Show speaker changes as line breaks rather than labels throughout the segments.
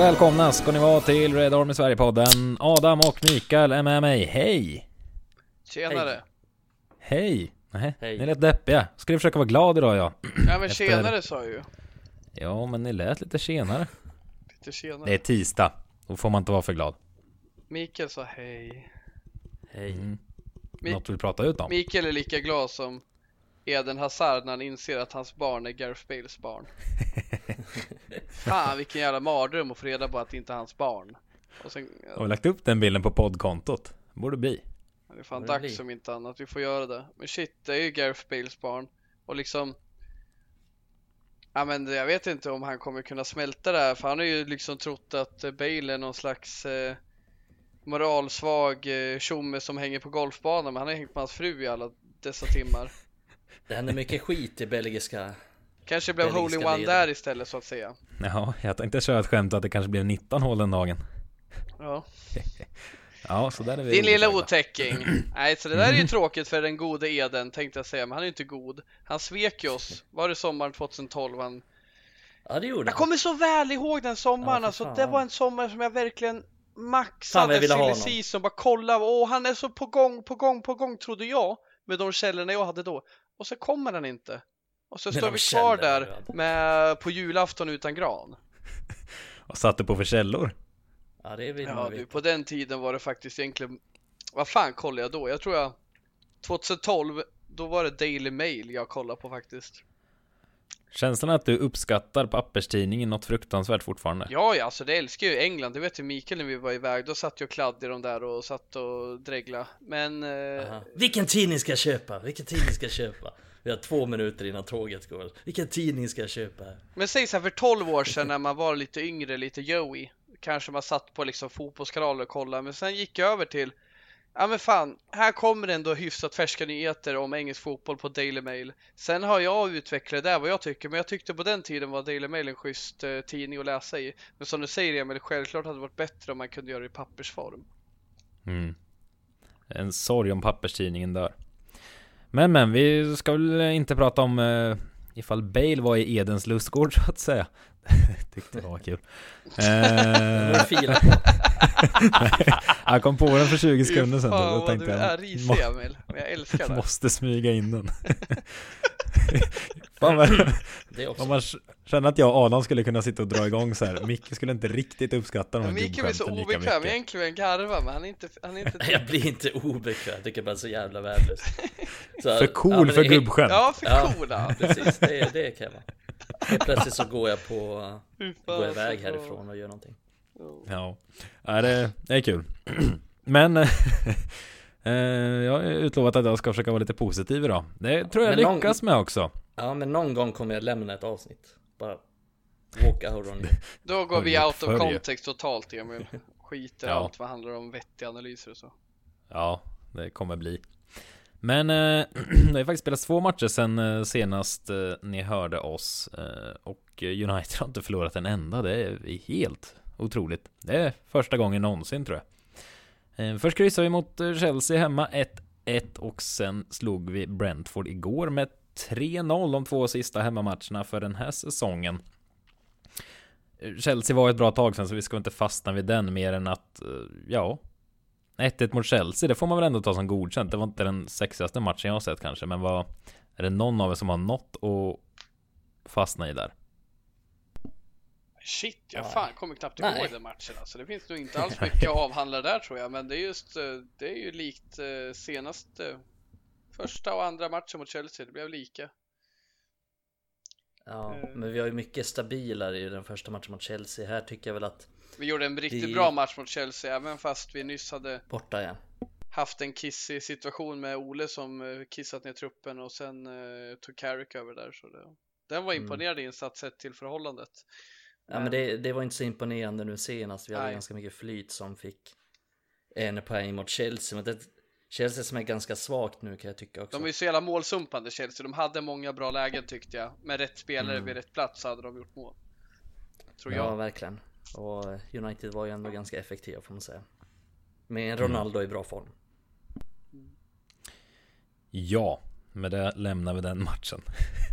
Välkomna ska ni vara till Red Army Sverige-podden. Adam och Mikael är med mig. Hej!
Tjenare!
Hej! Nej,
Hej.
ni lät deppiga. Ska ni försöka vara glad idag ja?
Ja men
Efter-
tjenare sa jag ju.
Ja, men ni lät lite senare.
Lite tjenare.
Det är tisdag. Då får man inte vara för glad.
Mikael sa hej.
Hej.
Mm.
Mi-
Något du vill prata ut om?
Mikael är lika glad som Eden Hazard när han inser att hans barn är Gareth Bales barn. Fan vilken jävla mardröm att få reda på att det inte är hans barn. Och sen,
Har vi lagt upp den bilden på poddkontot? Borde bli.
det är fan
Borde
dags om inte annat, vi får göra det. Men shit, det är ju Gareth Bales barn. Och liksom Ja men jag vet inte om han kommer kunna smälta det här för han har ju liksom trott att eh, Bale är någon slags eh, moralsvag eh, tjomme som hänger på golfbanan men han har hängt med hans fru i alla dessa timmar.
Det händer mycket skit i belgiska.
Kanske blev in one
leder.
där istället så att säga.
Jaha, jag tänkte köra ett skämt att det kanske blev 19 hål den dagen.
Ja.
Ja, så där är vi
Din lilla otäcking. Nej, så det där är ju tråkigt för den gode Eden tänkte jag säga, men han är ju inte god. Han svek ju oss. Var det sommaren 2012 han...
Ja det gjorde
Jag
han.
kommer så väl ihåg den sommaren,
Ja,
alltså det var en sommar som jag verkligen maxade
jag
silly season, bara kolla, åh han är så på gång, på gång, på gång trodde jag med de källorna jag hade då. Och så kommer han inte. Och så står vi kvar där med, på julafton utan gran.
Vad satte på för källor?
Ja det vill
Ja du, på den tiden var det faktiskt egentligen, vad fan kollade jag då? Jag tror jag, 2012, då var det Daily Mail jag kollade på faktiskt.
Känslan att du uppskattar papperstidningen något fruktansvärt fortfarande.
Ja, ja, alltså det älskar ju England, det vet ju Mikael när vi var iväg, då satt jag och kladdade de där och satt och dregla. Men, eh.
Vilken tidning ska jag köpa? Vilken tidning ska jag köpa? Vi har två minuter innan tåget går. Vilken tidning ska jag köpa?
men säg så här för 12 år sedan när man var lite yngre, lite Joey, kanske man satt på liksom fotbollskanaler och kollade, men sen gick jag över till Ja men fan, här kommer det ändå hyfsat färska nyheter om engelsk fotboll på Daily Mail. Sen har jag utvecklat det där vad jag tycker, men jag tyckte på den tiden var Daily Mail en schysst eh, tidning att läsa i. Men som du säger Emil, självklart hade det varit bättre om man kunde göra det i pappersform.
Mm. En sorg om papperstidningen dör. Men men, vi ska väl inte prata om eh, ifall Bale var i Edens lustgård så att säga. Tyckte det var kul. Eh, jag kom på den för 20
Fy
sekunder sedan.
fan
Då tänkte
du
jag,
är risig Emil, men jag älskar det.
måste smyga in den. Fan vad,
Det också.
om man känner att jag och Adam skulle kunna sitta och dra igång så här. Micke skulle inte riktigt uppskatta de
Men
här
Mikael är så obekväm, egentligen garva men han är inte, han är inte
Jag blir inte obekväm, jag tycker bara så jävla värdelös. Så-
För cool
ja,
för
det är-
gubbskämt.
Ja, för
Ja,
coola!
precis. Det, det kan jag vara. Helt plötsligt så går jag på, går iväg
så-
härifrån och gör någonting.
Ja, ja det, det är kul. Men eh, jag har utlovat att jag ska försöka vara lite positiv idag. Det tror jag
Men någon-
lyckas med också.
Ja men någon gång kommer jag lämna ett avsnitt. Bara walk out on.
Då går vi out of context totalt Emil. Skiter
Ja.
allt vad handlar om vettiga analyser och så.
Ja, det kommer bli. Men eh, det har faktiskt spelats två matcher sen eh, senast eh, ni hörde oss. Eh, och United har inte förlorat en enda. Det är helt otroligt. Det är första gången någonsin tror jag. Eh, först kryssade vi mot eh, Chelsea hemma 1-1 och sen slog vi Brentford igår med 3-0 de två sista hemmamatcherna för den här säsongen. Chelsea var ett bra tag sen så vi ska inte fastna vid den mer än att, eh, ja, 1-1 mot Chelsea, det får man väl ändå ta som godkänt. Det var inte den sexigaste matchen jag har sett kanske, men vad Är det någon av er som har något att fastna i där?
Shit, jag
Ja.
fan kommer knappt
Nej.
ihåg den matchen alltså. Det finns nog inte alls mycket att avhandla där tror jag, men det är just, eh, det är ju likt eh, senaste första och andra matchen mot Chelsea. Det blev lika.
Ja,
Eh.
men vi har ju mycket stabilare i den första matchen mot Chelsea. Här tycker jag väl att
Vi gjorde en riktigt
Det-
bra match mot Chelsea, även fast vi nyss hade
borta igen.
haft en kissig situation med Ole som eh, kissat ner truppen och sen eh, tog Carrick över där. Så det, den var
Mm.
imponerande insats sett till förhållandet.
Ja, men det, det var inte så imponerande nu senast. Vi hade
Nej.
ganska mycket flyt som fick en poäng mot Chelsea. Men det Chelsea som är ganska svagt nu kan jag tycka också.
De är ju så jävla målsumpande Chelsea. De hade många bra lägen tyckte jag. Med rätt spelare
Mm.
vid rätt plats hade de gjort mål. Tror
Ja,
jag.
verkligen. Och United var ju ändå ganska effektiva får man säga. Med Ronaldo i bra form.
Ja, med det lämnar vi den matchen.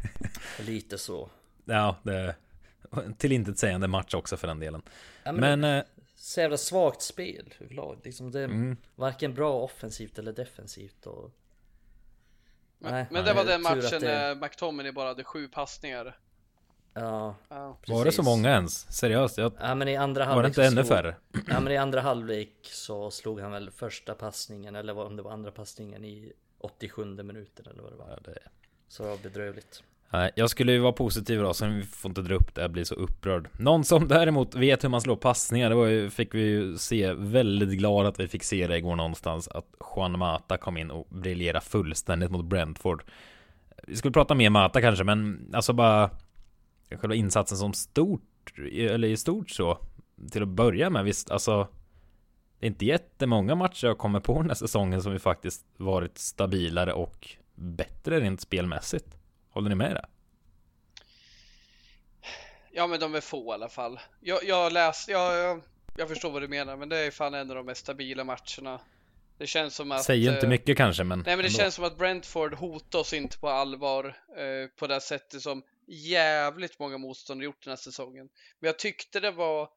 Lite så.
Ja, det till inte sägande match också för den delen.
Ja,
men
men
eh,
så jävla svagt spel överlag. Liksom det är
mm,
varken bra offensivt eller defensivt. Och...
Men,
Nej,
men det var den matchen
det-
när McTominay bara hade sju passningar.
Ja,
Ja.
var det så många ens? Seriöst? Jag,
Ja men i andra
var det
halvlek
inte ännu
slog-
färre?
Ja men i andra halvlek så slog han väl första passningen eller om det var andra passningen i 87 minuten eller vad det var.
Ja, det...
Så bedrövligt.
Jag skulle ju vara positiv då, så vi får inte dra upp det, jag blir så upprörd. Någon som däremot vet hur man slår passningar, det var ju, fick vi ju se, väldigt glad att vi fick se det igår någonstans, att Juan Mata kom in och briljerade fullständigt mot Brentford. Vi skulle prata mer Mata kanske, men alltså bara själva insatsen som stort, eller i stort så, till att börja med, visst, alltså det är inte jättemånga matcher jag kommer på den här säsongen som vi faktiskt varit stabilare och bättre rent spelmässigt. Håller ni med det?
ja men de är få i alla fall. Jag, jag läst, jag, jag, jag förstår vad du menar men det är fan en av de mest stabila matcherna. Det känns som att...
Säger inte
eh,
mycket kanske men
Nej men det
ändå.
känns som att Brentford hotar oss inte på allvar eh, på det sättet som jävligt många motståndare gjort den här säsongen. Men jag tyckte det var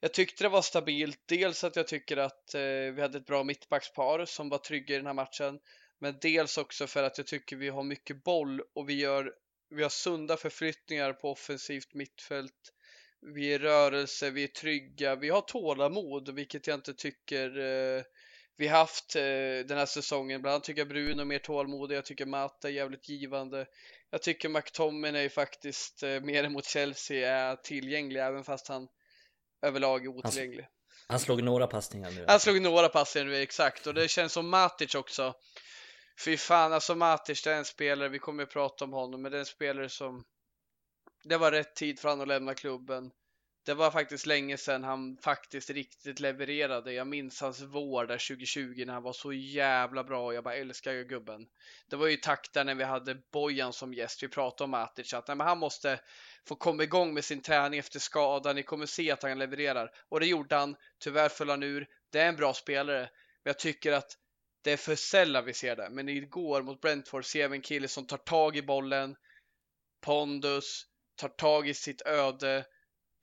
jag tyckte det var stabilt. Dels att jag tycker att eh, vi hade ett bra mittbackspar som var trygga i den här matchen. Men dels också för att jag tycker vi har mycket boll och vi gör vi har sunda förflyttningar på offensivt mittfält. Vi är rörelse, vi är trygga, vi har tålamod, vilket jag inte tycker eh, vi haft eh, den här säsongen. Bland annat tycker jag Bruno är mer tålmodig. Jag tycker Mata är jävligt givande. Jag tycker McTominay faktiskt eh, mer än mot Chelsea är tillgänglig även fast han överlag är otillgänglig.
Han slog några passningar nu.
Han slog några passningar nu exakt och det känns som Matic också. Fy fan, alltså Matic det är en spelare, vi kommer att prata om honom, men det är en spelare som det var rätt tid för honom att lämna klubben. Det var faktiskt länge sedan han faktiskt riktigt levererade. Jag minns hans vår där 2020 när han var så jävla bra och jag bara älskar ju gubben. Det var ju takt där när vi hade Bojan som gäst. Vi pratade om Matic att nej, men han måste få komma igång med sin träning efter skada. Ni kommer se att han levererar och det gjorde han. Tyvärr föll han ur. Det är en bra spelare, men jag tycker att det är för sällan vi ser det. Men igår mot Brentford ser vi en kille som tar tag i bollen, pondus, tar tag i sitt öde,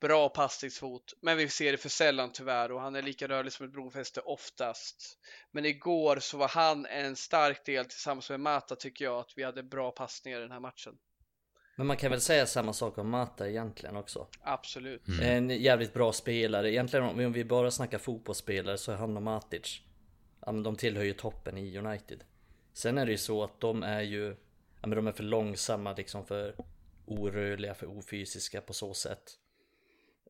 bra passningsfot. Men vi ser det för sällan tyvärr och han är lika rörlig som ett brofäste oftast. Men igår så var han en stark del tillsammans med Mata tycker jag att vi hade bra passningar i den här matchen.
Men man kan väl säga samma sak om Mata egentligen också.
Absolut.
Mm.
En jävligt bra spelare. Egentligen om vi bara snackar fotbollsspelare så är han och Matic. Ja men de tillhör ju toppen i United. Sen är det ju så att de är ju, ja men de är för långsamma liksom för orörliga, för ofysiska på så sätt.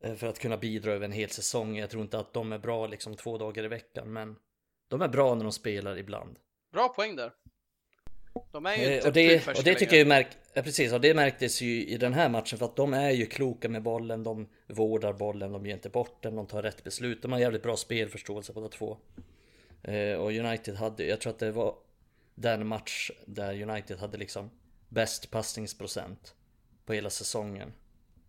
Eh, För att kunna bidra över en hel säsong. Jag tror inte att de är bra liksom två dagar i veckan men de är bra när de spelar ibland.
Bra poäng där. De är ju
Eh,
inte
och, det, och det tycker jag ju märk, ja, precis, och det märktes ju i den här matchen för att de är ju kloka med bollen, de vårdar bollen, de ger inte bort den, de tar rätt beslut. De har jävligt bra spelförståelse båda två. Eh, och United hade, jag tror att det var den match där United hade liksom bäst passningsprocent på hela säsongen.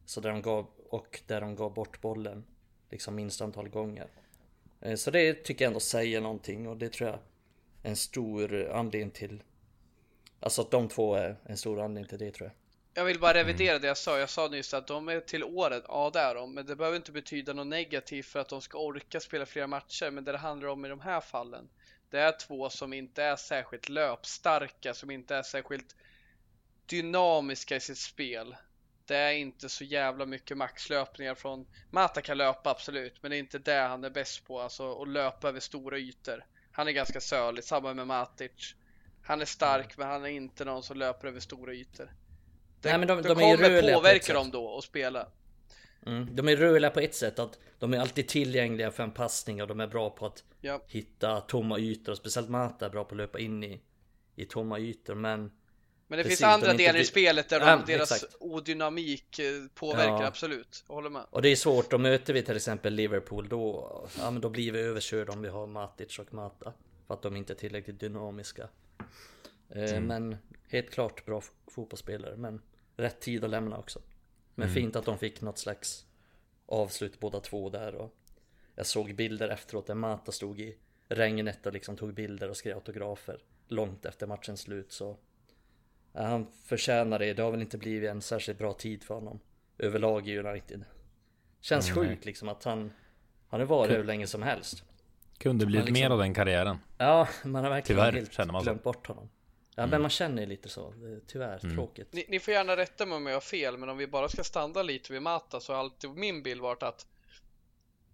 Så där de gav, och där de gav bort bollen liksom minst antal gånger. Eh, så det tycker jag ändå säger någonting och det tror jag är en stor anledning till Alltså att de två är en stor anledning till det tror jag.
Jag vill bara revidera det jag sa. Jag sa nyss att de är till året, ja det är de, men det behöver inte betyda något negativt för att de ska orka spela flera matcher. Men det det handlar om i de här fallen, det är två som inte är särskilt löpstarka, som inte är särskilt dynamiska i sitt spel. Det är inte så jävla mycket maxlöpningar från Mata kan löpa absolut, men det är inte det han är bäst på, alltså att löpa över stora ytor. Han är ganska sölig, samma med Matic. Han är stark, men han är inte någon som löper över stora ytor. Det,
Nej, men de- de ju
kommer
på
påverka
sätt.
dem då att spela.
Mm. De är rörliga på ett sätt att de är alltid tillgängliga för en passning och de är bra på att
Ja.
hitta tomma ytor och speciellt Mata är bra på att löpa in i, i tomma ytor men
Men det
Precis,
finns andra
de
delar i spelet där de,
Ja,
deras
exakt.
odynamik eh, påverkar,
Ja.
absolut. Jag håller med.
Och det är svårt, då möter vi till exempel Liverpool då, ja men då blir vi överkörda om vi har Matic och Mata. För att de inte är tillräckligt dynamiska. Eh, Men helt klart bra fotbollsspelare, men rätt tid att lämna också. Men fint att de fick något slags avslut båda två där och jag såg bilder efteråt där Mata stod i regnet och liksom tog bilder och skrev autografer långt efter matchens slut så ja, han förtjänar det. Det har väl inte blivit en särskilt bra tid för honom överlag i United. Känns
Mm,
sjukt liksom att han, han har varit hur länge som helst.
Kunde blivit
liksom-
mer av den karriären.
Ja, man har verkligen
Tyvärr,
helt glömt bort honom. Ja, men man känner ju lite så. Tyvärr, tråkigt.
Ni, ni får gärna rätta mig om jag har fel, men om vi bara ska stanna lite vid Mata så har alltid min bild varit att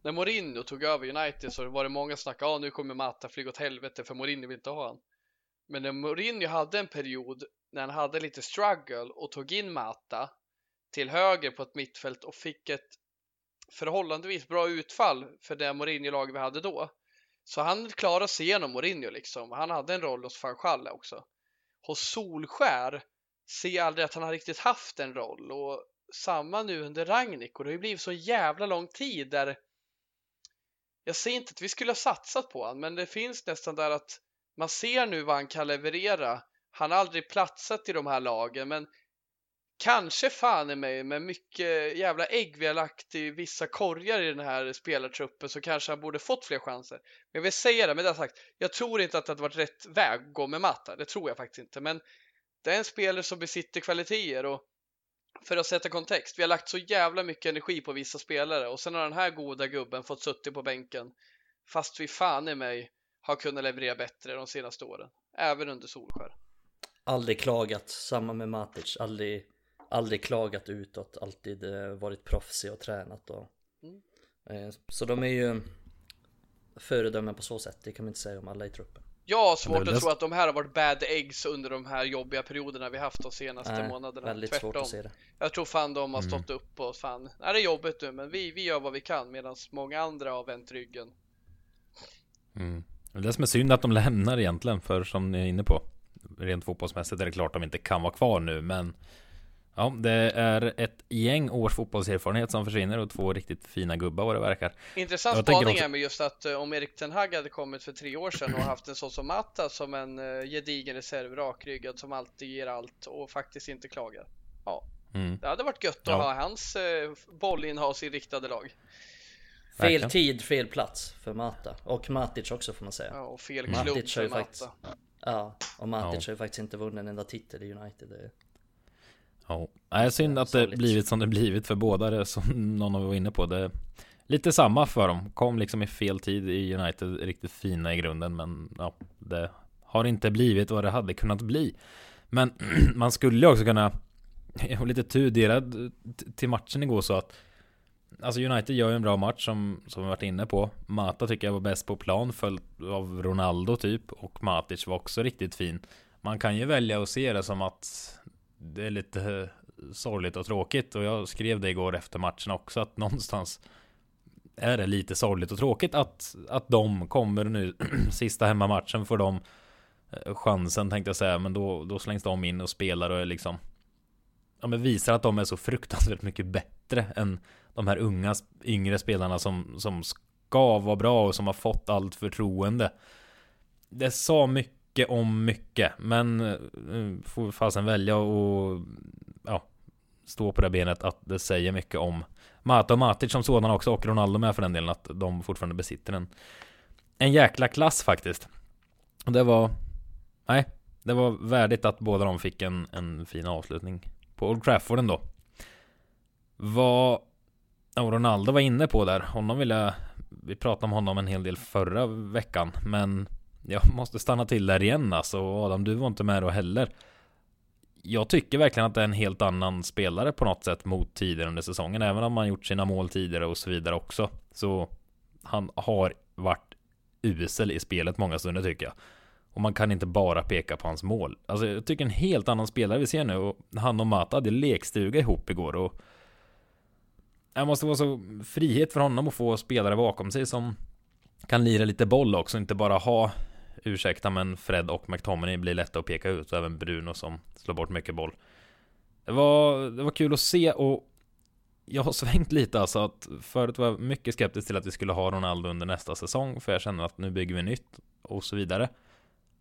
när Mourinho tog över United så var det många som snackade, ja nu kommer Mata flyga åt helvete för Mourinho vill inte ha han. Men när Mourinho hade en period när han hade lite struggle och tog in Mata till höger på ett mittfält och fick ett förhållandevis bra utfall för det Mourinho-lag vi hade då. Så han klarade sig igenom Mourinho liksom. Han hade en roll hos van Schalle också. Hos Solskär ser jag aldrig att han har riktigt haft en roll. Och samma nu under Ragnik och det har ju blivit så jävla lång tid där jag säger inte att vi skulle ha satsat på honom, men det finns nästan där att man ser nu vad han kan leverera. Han har aldrig platsat i de här lagen, men kanske fan i mig med mycket jävla ägg vi har lagt i vissa korgar i den här spelartruppen så kanske han borde fått fler chanser. Men jag vill säga det, med det sagt, jag tror inte att det hade varit rätt väg att gå med Mata. Det tror jag faktiskt inte, men det är en spelare som besitter kvaliteter och för att sätta kontext, vi har lagt så jävla mycket energi på vissa spelare och sen har den här goda gubben fått suttit på bänken fast vi fan i mig har kunnat leverera bättre de senaste åren, även under Solskär.
Aldrig klagat, samma med Matic. Aldrig, aldrig klagat utåt, alltid eh, varit proffsig och tränat och
Mm.
eh, Så de är ju föredömen på så sätt, det kan man inte säga om alla i truppen.
Jag har svårt att tro att de här har varit bad eggs under de här jobbiga perioderna vi haft de senaste
Nej,
månaderna.
väldigt
Tvärtom.
svårt att se det.
Jag tror fan de har
Mm.
stått upp och fan, nej det är jobbigt nu men vi, vi gör vad vi kan medan många andra har vänt ryggen.
Mm. Det är det som är synd att de lämnar egentligen, för som ni är inne på, rent fotbollsmässigt är det klart de inte kan vara kvar nu, men ja, det är ett gäng års fotbollserfarenhet som försvinner och två riktigt fina gubbar vad det verkar.
Intressant
Jag
spaning
också-
är med just att eh, om Erik Ten Hag hade kommit för tre år sedan och haft en sån som Matta som en uh, gedigen reserv, rakryggad som alltid ger allt och faktiskt inte klagar.
Mm.
Det hade varit gött att
Ja.
ha hans uh, bollinnehavsinriktade lag.
Fel
Verkligen.
tid, fel plats för Mata. Och Matic också får man säga.
Ja, och fel
Matic
klubb
har
för
ju
Matta.
faktiskt- Ja, och Matic
Ja.
har ju faktiskt inte vunnit en enda titel i United.
Ja, Nej, synd att det blivit som det blivit för båda det som någon av var inne på. Det är lite samma för dem. Kom liksom i fel tid i United, riktigt fina i grunden, men ja, det har inte blivit vad det hade kunnat bli. Men man skulle också kunna, var lite tudelad till matchen igår så att Alltså United gör ju en bra match som, som vi varit inne på. Mata tycker jag var bäst på plan, följt av Ronaldo typ. Och Matic var också riktigt fin. Man kan ju välja att se det som att det är lite eh, sorgligt och tråkigt. Och jag skrev det igår efter matchen också att någonstans är det lite sorgligt och tråkigt att, att de kommer nu sista hemmamatchen får de eh, chansen tänkte jag säga. Men då, då slängs de in och spelar och är liksom Ja men visar att de är så fruktansvärt mycket bättre än de här unga, yngre spelarna som, som ska vara bra och som har fått allt förtroende. Det sa mycket mycket om mycket, men eh, får fasen välja och ja, stå på det benet att det säger mycket om Mata och Matic som sådana också och Ronaldo med för den delen att de fortfarande besitter en en jäkla klass faktiskt. Och det var nej, det var värdigt att båda de fick en, en fin avslutning på Old Trafford ändå. Vad ja, Ronaldo var inne på där, honom vill jag Vi pratade om honom en hel del förra veckan Men jag måste stanna till där igen alltså. Adam, du var inte med då heller. Jag tycker verkligen att det är en helt annan spelare på något sätt mot tidigare under säsongen Även om han gjort sina mål tidigare och så vidare också. Så Han har varit usel i spelet många stunder tycker jag. Och man kan inte bara peka på hans mål. Alltså jag tycker en helt annan spelare vi ser nu och han och Mata hade lekstuga ihop igår och det måste vara så frihet för honom att få spelare bakom sig som kan lira lite boll också, inte bara ha ursäkta men Fred och McTominay blir lätta att peka ut och även Bruno som slår bort mycket boll. Det var, det var kul att se och jag har svängt lite alltså att förut var jag mycket skeptisk till att vi skulle ha Ronaldo under nästa säsong för jag känner att nu bygger vi nytt och så vidare.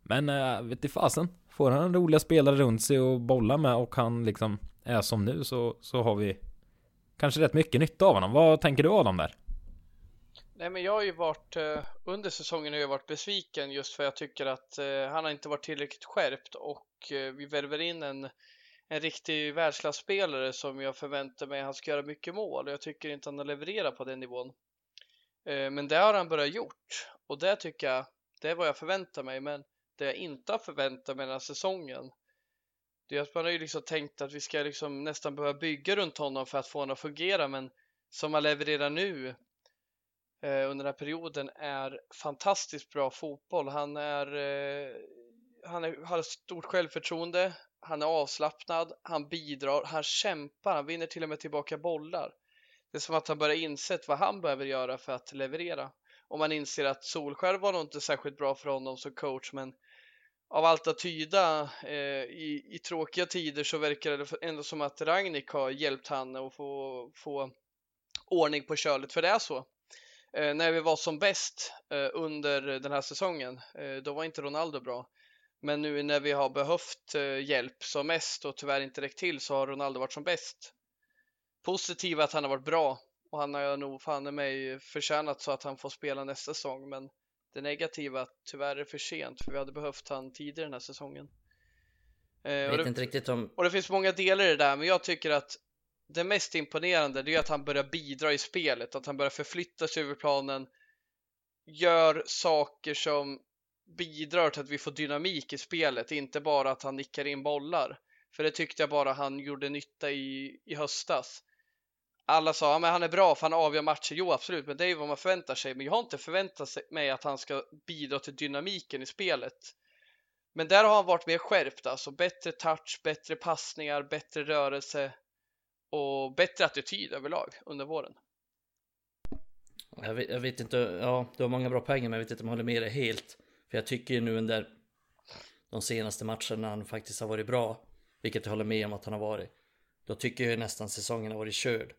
Men äh, vet i fasen, får han roliga spelare runt sig och bolla med och han liksom är som nu så, så har vi kanske rätt mycket nytta av honom. Vad tänker du Adam där?
Nej men jag har ju varit, eh, under säsongen har jag varit besviken just för jag tycker att eh, han har inte varit tillräckligt skärpt och eh, vi värver in en, en riktig världsklasspelare som jag förväntar mig han ska göra mycket mål. och Jag tycker inte han har levererat på den nivån. Men det har han börjat gjort och det tycker jag, det är vad jag förväntar mig. Men det jag inte har förväntat mig den här säsongen, det är att man har ju liksom tänkt att vi ska liksom nästan behöva bygga runt honom för att få honom att fungera. Men som han levererar nu Eh, under den här perioden är fantastiskt bra fotboll. Han är, eh, han är, har stort självförtroende. Han är avslappnad, han bidrar, han kämpar, han vinner till och med tillbaka bollar. Det är som att han börjar insett vad han behöver göra för att leverera. Och man inser att Solskär var nog inte särskilt bra för honom som coach, men av allt att tyda eh, i, i tråkiga tider så verkar det ändå som att Ragnik har hjälpt han att få, få ordning på kölet, för det är så. Eh, när vi var som bäst eh, under den här säsongen, eh, då var inte Ronaldo bra. Men nu när vi har behövt eh, hjälp som mest och tyvärr inte räckt till så har Ronaldo varit som bäst. Positiv att han har varit bra och han har nog fan mig förtjänat så att han får spela nästa säsong. Men det negativa att tyvärr är det för sent för vi hade behövt han tidigare den här säsongen.
Jag vet det, inte riktigt om...
Och det finns många delar i det där, men jag tycker att det mest imponerande det är att han börjar bidra i spelet, att han börjar förflytta sig över planen, gör saker som bidrar till att vi får dynamik i spelet, inte bara att han nickar in bollar. För det tyckte jag bara han gjorde nytta i, i höstas. Alla sa att ja, han är bra för han avgör matcher. Jo, absolut, men det är ju vad man förväntar sig. Men jag har inte förväntat mig att han ska bidra till dynamiken i spelet. Men där har han varit mer skärpt, alltså bättre touch, bättre passningar, bättre rörelse och bättre attityd överlag under våren.
Jag vet, jag vet inte, ja, du har många bra poänger men jag vet inte om jag håller med dig helt. För jag tycker ju nu under de senaste matcherna han faktiskt har varit bra, vilket jag håller med om att han har varit, då tycker jag nästan säsongen har varit körd.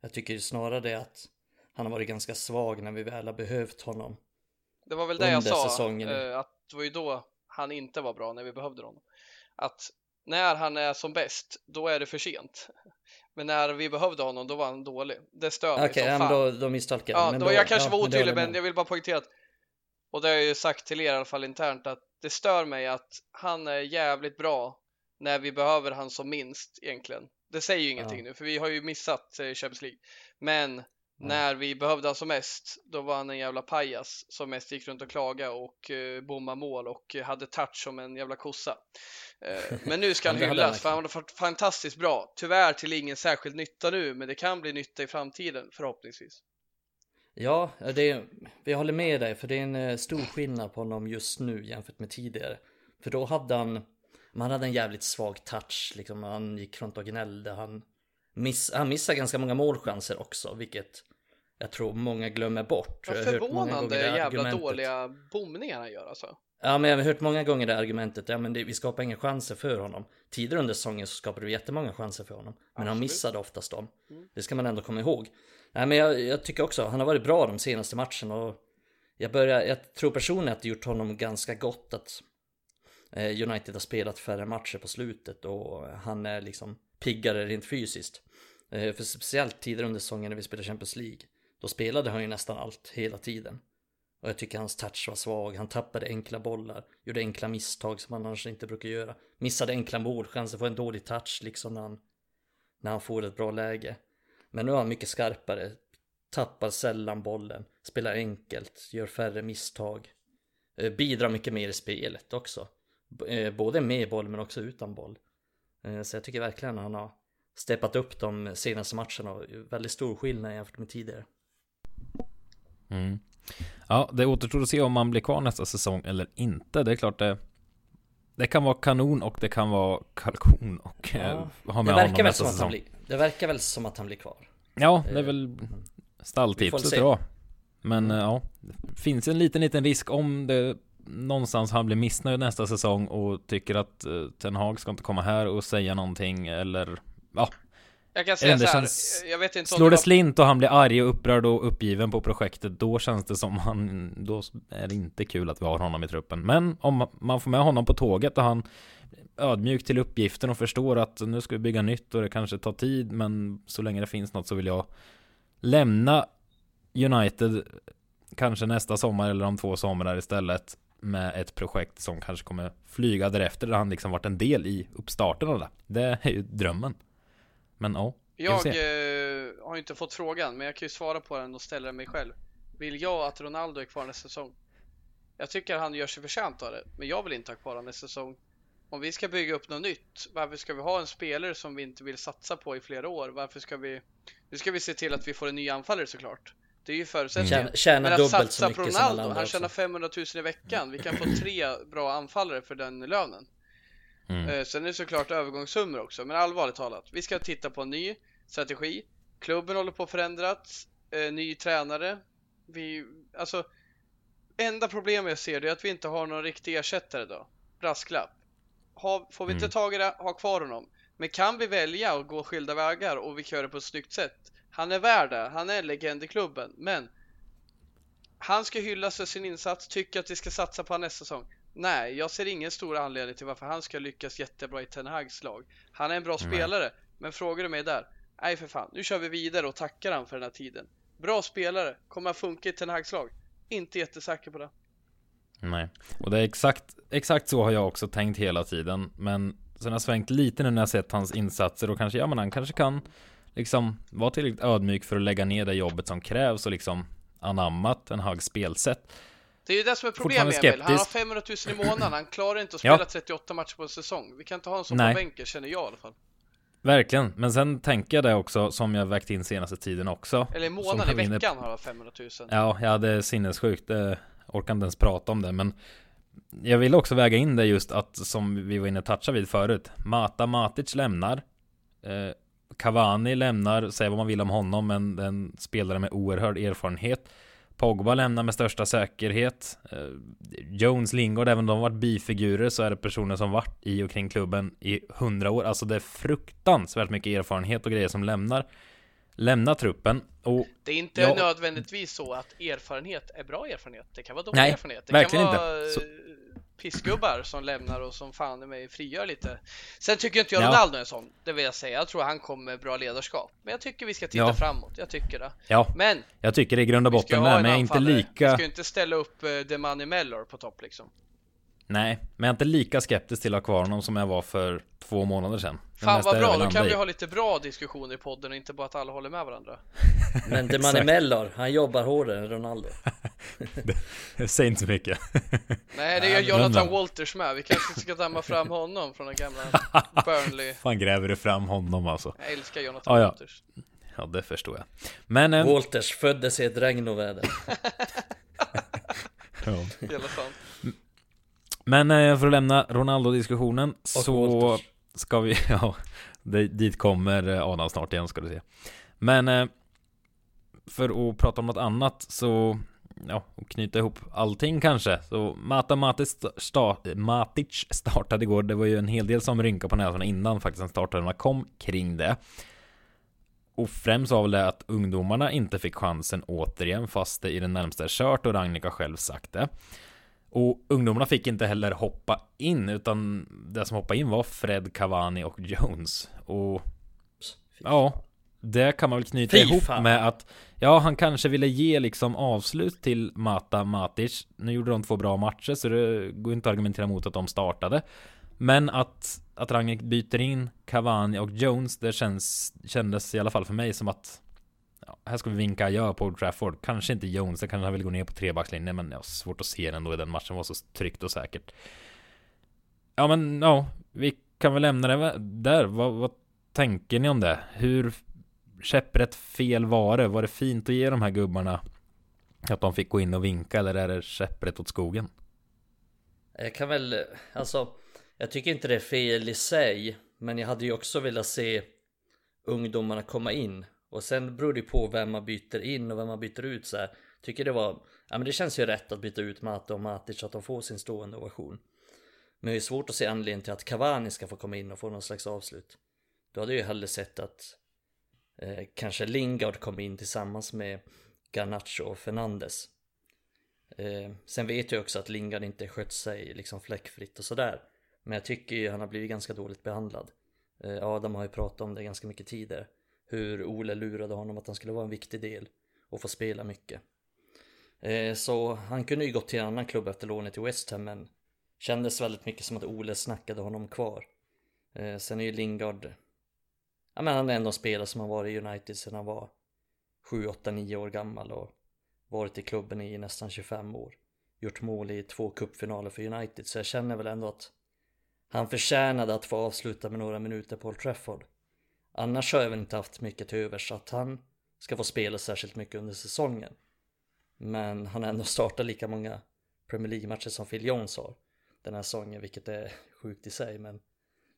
Jag tycker snarare det att han har varit ganska svag när vi väl har behövt honom.
Det var väl det jag sa, säsongen. Eh, att det var ju då han inte var bra när vi behövde honom. Att när han är som bäst, då är det för sent. Men när vi behövde honom, då var han dålig. Det stör mig
Okej, okay, ja, då, då misstolkar
jag. Ja, då, då, jag kanske ja, var otydlig, men, men jag vill bara poängtera att och det har jag ju sagt till er i alla fall internt att det stör mig att han är jävligt bra när vi behöver han som minst egentligen. Det säger ju ingenting ja. nu för vi har ju missat eh, Champions League. Men ja. när vi behövde han som mest, då var han en jävla pajas som mest gick runt och klaga och uh, bomma mål och hade touch som en jävla kossa. Uh, men nu ska han hyllas för han har varit fantastiskt bra. Tyvärr till ingen särskild nytta nu, men det kan bli nytta i framtiden förhoppningsvis.
Ja, det, vi håller med dig för det är en eh, stor skillnad på honom just nu jämfört med tidigare. För då hade han, man hade en jävligt svag touch, liksom han gick runt och gnällde, han, miss, han missade ganska många målchanser också, vilket jag tror många glömmer bort.
Vad förvånande jävla dåliga bomningar han gör alltså.
Ja, men jag har hört många gånger det argumentet, ja men det, vi skapar inga chanser för honom. Tidigare under säsongen så skapade vi jättemånga chanser för honom, men Absolut. han missade oftast dem. Mm. Det ska man ändå komma ihåg. Nej men jag, jag, tycker också, han har varit bra de senaste matcherna och jag, börjar, jag tror personligen att det gjort honom ganska gott att eh, United har spelat färre matcher på slutet och han är liksom piggare rent fysiskt. Eh, för speciellt tidigare under säsongen när vi spelade Champions League, då spelade han ju nästan allt hela tiden. Och jag tycker hans touch var svag, han tappade enkla bollar, gjorde enkla misstag som han annars inte brukar göra. Missade enkla målchanser, får en dålig touch liksom när han, när han får ett bra läge. Men nu är han mycket skarpare, tappar sällan bollen, spelar enkelt, gör färre misstag. Eh, bidrar mycket mer i spelet också. Eh, både med boll men också utan boll. Eh, så jag tycker verkligen att han har steppat upp de senaste matcherna och väldigt stor skillnad jämfört med tidigare.
Mm. Ja, det återstår att se om man blir kvar nästa säsong eller inte. Det är klart det det kan vara kanon och det kan vara kalkon och ja.
eh, ha med det honom nästa säsong. Blir, det verkar väl som att han blir kvar.
Ja, det är väl stalltipset då. Men mm. ja, det finns en liten, liten risk om det någonstans han blir missnöjd nästa säsong och tycker att Ten Hag ska inte komma här och säga någonting eller ja,
jag kan säga så här, jag vet inte
Slår det, var... slint och han blir arg och upprörd och uppgiven på projektet Då känns det som han Då är det inte kul att vi har honom i truppen Men om man får med honom på tåget och han Ödmjuk till uppgiften och förstår att nu ska vi bygga nytt och det kanske tar tid Men så länge det finns något så vill jag Lämna United Kanske nästa sommar eller om två somrar istället med ett projekt som kanske kommer flyga därefter där han liksom varit en del i uppstarten av det. Det är ju drömmen. Men ja,
Jag eh, har inte fått frågan, men jag kan ju svara på den och ställa den mig själv. Vill jag att Ronaldo är kvar nästa säsong? Jag tycker han gör sig förtjänt av det, men jag vill inte ha kvar honom nästa säsong. Om vi ska bygga upp något nytt, varför ska vi ha en spelare som vi inte vill satsa på i flera år? Varför ska vi... Nu ska vi se till att vi får en ny anfallare såklart. Det är ju förutsättningen.
Tjäna, tjäna
Men att satsa på Ronaldo, han tjänar 500 000 i veckan. Vi kan få tre bra anfallare för den lönen.
Mm.
Eh, Sen är det såklart övergångssummor också, men allvarligt talat. Vi ska titta på en ny strategi. Klubben håller på att förändras. Eh, ny tränare. Vi, alltså, enda problemet jag ser det är att vi inte har någon riktig ersättare då. Brasklapp. Ha, får vi inte
Mm.
tag i det, ha kvar honom. Men kan vi välja att gå skilda vägar och vi kan göra det på ett snyggt sätt. Han är värd det, han är en legend i klubben, men han ska hyllas för sin insats, tycker att vi ska satsa på honom nästa säsong. Nej, jag ser ingen stor anledning till varför han ska lyckas jättebra i Ten Hags lag. Han är en bra
Nej.
spelare, men frågar du mig där? Nej för fan, nu kör vi vidare och tackar han för den här tiden. Bra spelare, kommer att funka i Ten Hags lag? Inte jättesäker på det.
Nej, och det är exakt, exakt så har jag också tänkt hela tiden. Men sen har jag svängt lite nu när jag sett hans insatser och kanske, ja men han kanske kan liksom vara tillräckligt ödmjuk för att lägga ner det jobbet som krävs och liksom anammat en hög spelsätt.
Det är ju det som är problemet Emil. Han har
skeptisk.
500 000 i månaden, han klarar inte att
Ja.
spela 38 matcher på en säsong. Vi kan inte ha en sån
Nej.
på bänken, känner jag i alla fall.
Verkligen, men sen tänker jag det också som jag vägt in senaste tiden också.
Eller i månaden, i veckan har han 500 000.
Ja, jag hade sinnessjukt. Eh, orkar inte ens prata om det, men jag vill också väga in det just att som vi var inne och touchade vid förut. Mata Matic lämnar. Eh, Cavani lämnar, säg vad man vill om honom, men den spelare med oerhörd erfarenhet. Pogba lämnar med största säkerhet. Eh, Jones, Lingard, även om de varit bifigurer så är det personer som varit i och kring klubben i hundra år. Alltså det är fruktansvärt mycket erfarenhet och grejer som lämnar lämnar truppen. Och
Det är inte
Ja.
nödvändigtvis så att erfarenhet är bra erfarenhet. Det kan vara dålig
Nej,
erfarenhet. Det
verkligen
kan
inte.
vara
Så-
eh, pissgubbar som lämnar och som fan i mig frigör lite. Sen tycker inte jag
Ja.
Ronaldo är en sån. Det vill jag säga. Jag tror han kommer med bra ledarskap. Men jag tycker vi ska titta
Ja.
framåt. Jag tycker det.
ja,
Men
jag tycker det i grund och botten med,
en
men jag är inte
anfallare. Vi
lika...
ska ju inte ställa upp uh, Demani Mellor på topp liksom.
Nej, men jag är inte lika skeptisk till att ha kvar honom som jag var för två månader sedan. Det
Fan vad
är
bra, då kan
i.
vi ha lite bra diskussioner i podden och inte bara att alla håller med varandra.
Men Demani Mellor, han jobbar hårdare än Ronaldo.
Säg inte så mycket.
Nej, det gör Jonathan Walters med. Vi kanske ska damma fram honom från den gamla Burnley.
Fan gräver du fram honom alltså.
Jag älskar Jonathan
Ja, ja.
Walters.
Ja, det förstår jag. Men... eh,
Walters föddes i ett regnoväder.
ja.
Jävla sant.
Men eh, för att lämna Ronaldo-diskussionen så
Walters.
ska vi, ja, dit kommer eh, Adam snart igen ska du se. Men eh, för att prata om något annat så, ja, och knyta ihop allting kanske. Så Mata Matic, sta, Matic startade igår. Det var ju en hel del som rynkade på näsan innan faktiskt en startarna kom kring det. Och främst var väl det att ungdomarna inte fick chansen återigen fast det i det närmsta är kört och Ragnik har själv sagt det. Och ungdomarna fick inte heller hoppa in utan det som hoppade in var Fred, Cavani och Jones. Och ja, det kan man väl knyta
Fy
ihop
fan.
med att ja, han kanske ville ge liksom avslut till Mata Matic. Nu gjorde de två bra matcher så det går inte att argumentera mot att de startade. Men att, att Rangnick byter in Cavani och Jones, det känns, kändes i alla fall för mig som att här ska vi vinka adjö på Old Trafford. Kanske inte Jones, det kanske han vill gå ner på trebackslinjen, men jag har svårt att se den ändå i den matchen var så tryggt och säkert. Ja, men ja, vi kan väl lämna det där. Vad, vad tänker ni om det? Hur käpprätt fel var det? Var det fint att ge de här gubbarna att de fick gå in och vinka eller är det käpprätt åt skogen?
Jag kan väl, alltså, jag tycker inte det är fel i sig, men jag hade ju också velat se ungdomarna komma in. Och sen beror det ju på vem man byter in och vem man byter ut så här. Tycker det var, ja men det känns ju rätt att byta ut Mata och Matic så att de får sin stående ovation. Men det är svårt att se anledningen till att Cavani ska få komma in och få någon slags avslut. Då hade jag ju hellre sett att eh, kanske Lingard kom in tillsammans med Garnacho och Fernandes. Eh, sen vet jag också att Lingard inte skött sig liksom fläckfritt och sådär. Men jag tycker ju han har blivit ganska dåligt behandlad. Eh, Adam har ju pratat om det ganska mycket tidigare. Hur Ole lurade honom att han skulle vara en viktig del och få spela mycket. Eh, så han kunde ju gått till en annan klubb efter lånet till West Ham men kändes väldigt mycket som att Ole snackade honom kvar. Eh, sen är ju Lingard, ja men han är ändå en spelare som har varit i United sedan han var 7, 8, 9 år gammal och varit i klubben i nästan 25 år. Gjort mål i två cupfinaler för United så jag känner väl ändå att han förtjänade att få avsluta med några minuter på Old Trafford. Annars har jag väl inte haft mycket till övers att han ska få spela särskilt mycket under säsongen. Men han har ändå startat lika många Premier League-matcher som Phil Jones har den här säsongen, vilket är sjukt i sig. Men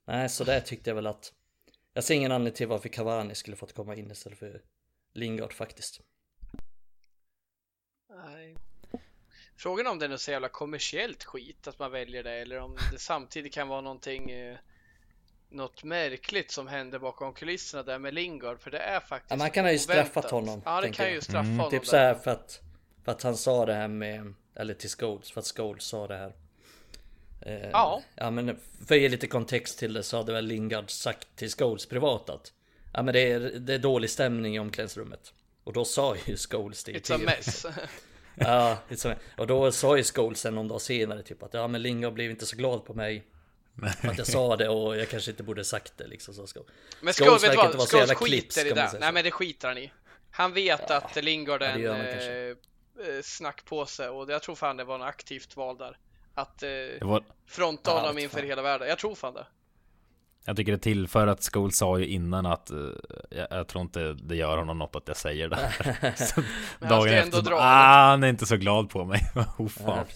nej, så där tyckte jag väl att jag ser ingen anledning till varför Cavani skulle fått komma in istället för Lingard faktiskt.
Nej. Frågan om det är något så jävla kommersiellt skit att man väljer det eller om det samtidigt kan vara någonting eh, något märkligt som händer bakom kulisserna där med Lingard för det är faktiskt
Ja, man kan ha ju
oväntat.
straffat honom,
Ja, det kan
jag.
ju straffa
Mm,
honom.
Typ så här för att, för att han sa det här med, eller till Scholes, för att Scholes sa det här. Eh,
Ja.
Ja men för att ge lite kontext till det så hade väl Lingard sagt till Scholes privat att Ja men det är, det är dålig stämning i omklädningsrummet. Och då sa ju Scholes det
It's a
till-
mess.
Ja, it's a, och då sa ju Scholes sen någon dag senare typ att ja men Lingard blev inte så glad på mig. För att jag sa det och jag kanske inte borde sagt det liksom så ska.
Men
Scholes
Scholes,
verkar inte vara så jävla klipsk,
Nej men det skiter han i. Han vet att Lingard är
ja,
en eh, eh, snack på sig och jag tror fan det var en aktivt val där. Att eh,
var,
fronta
Ja,
honom inför hela världen. Jag tror fan det.
Jag tycker det tillför att Skol sa ju innan att eh, jag, jag tror inte det gör honom något att jag säger det. Så
ska
dagen
ändå
efter, så
dra
ah, han är inte så glad på mig. oh,
Ja,
fan.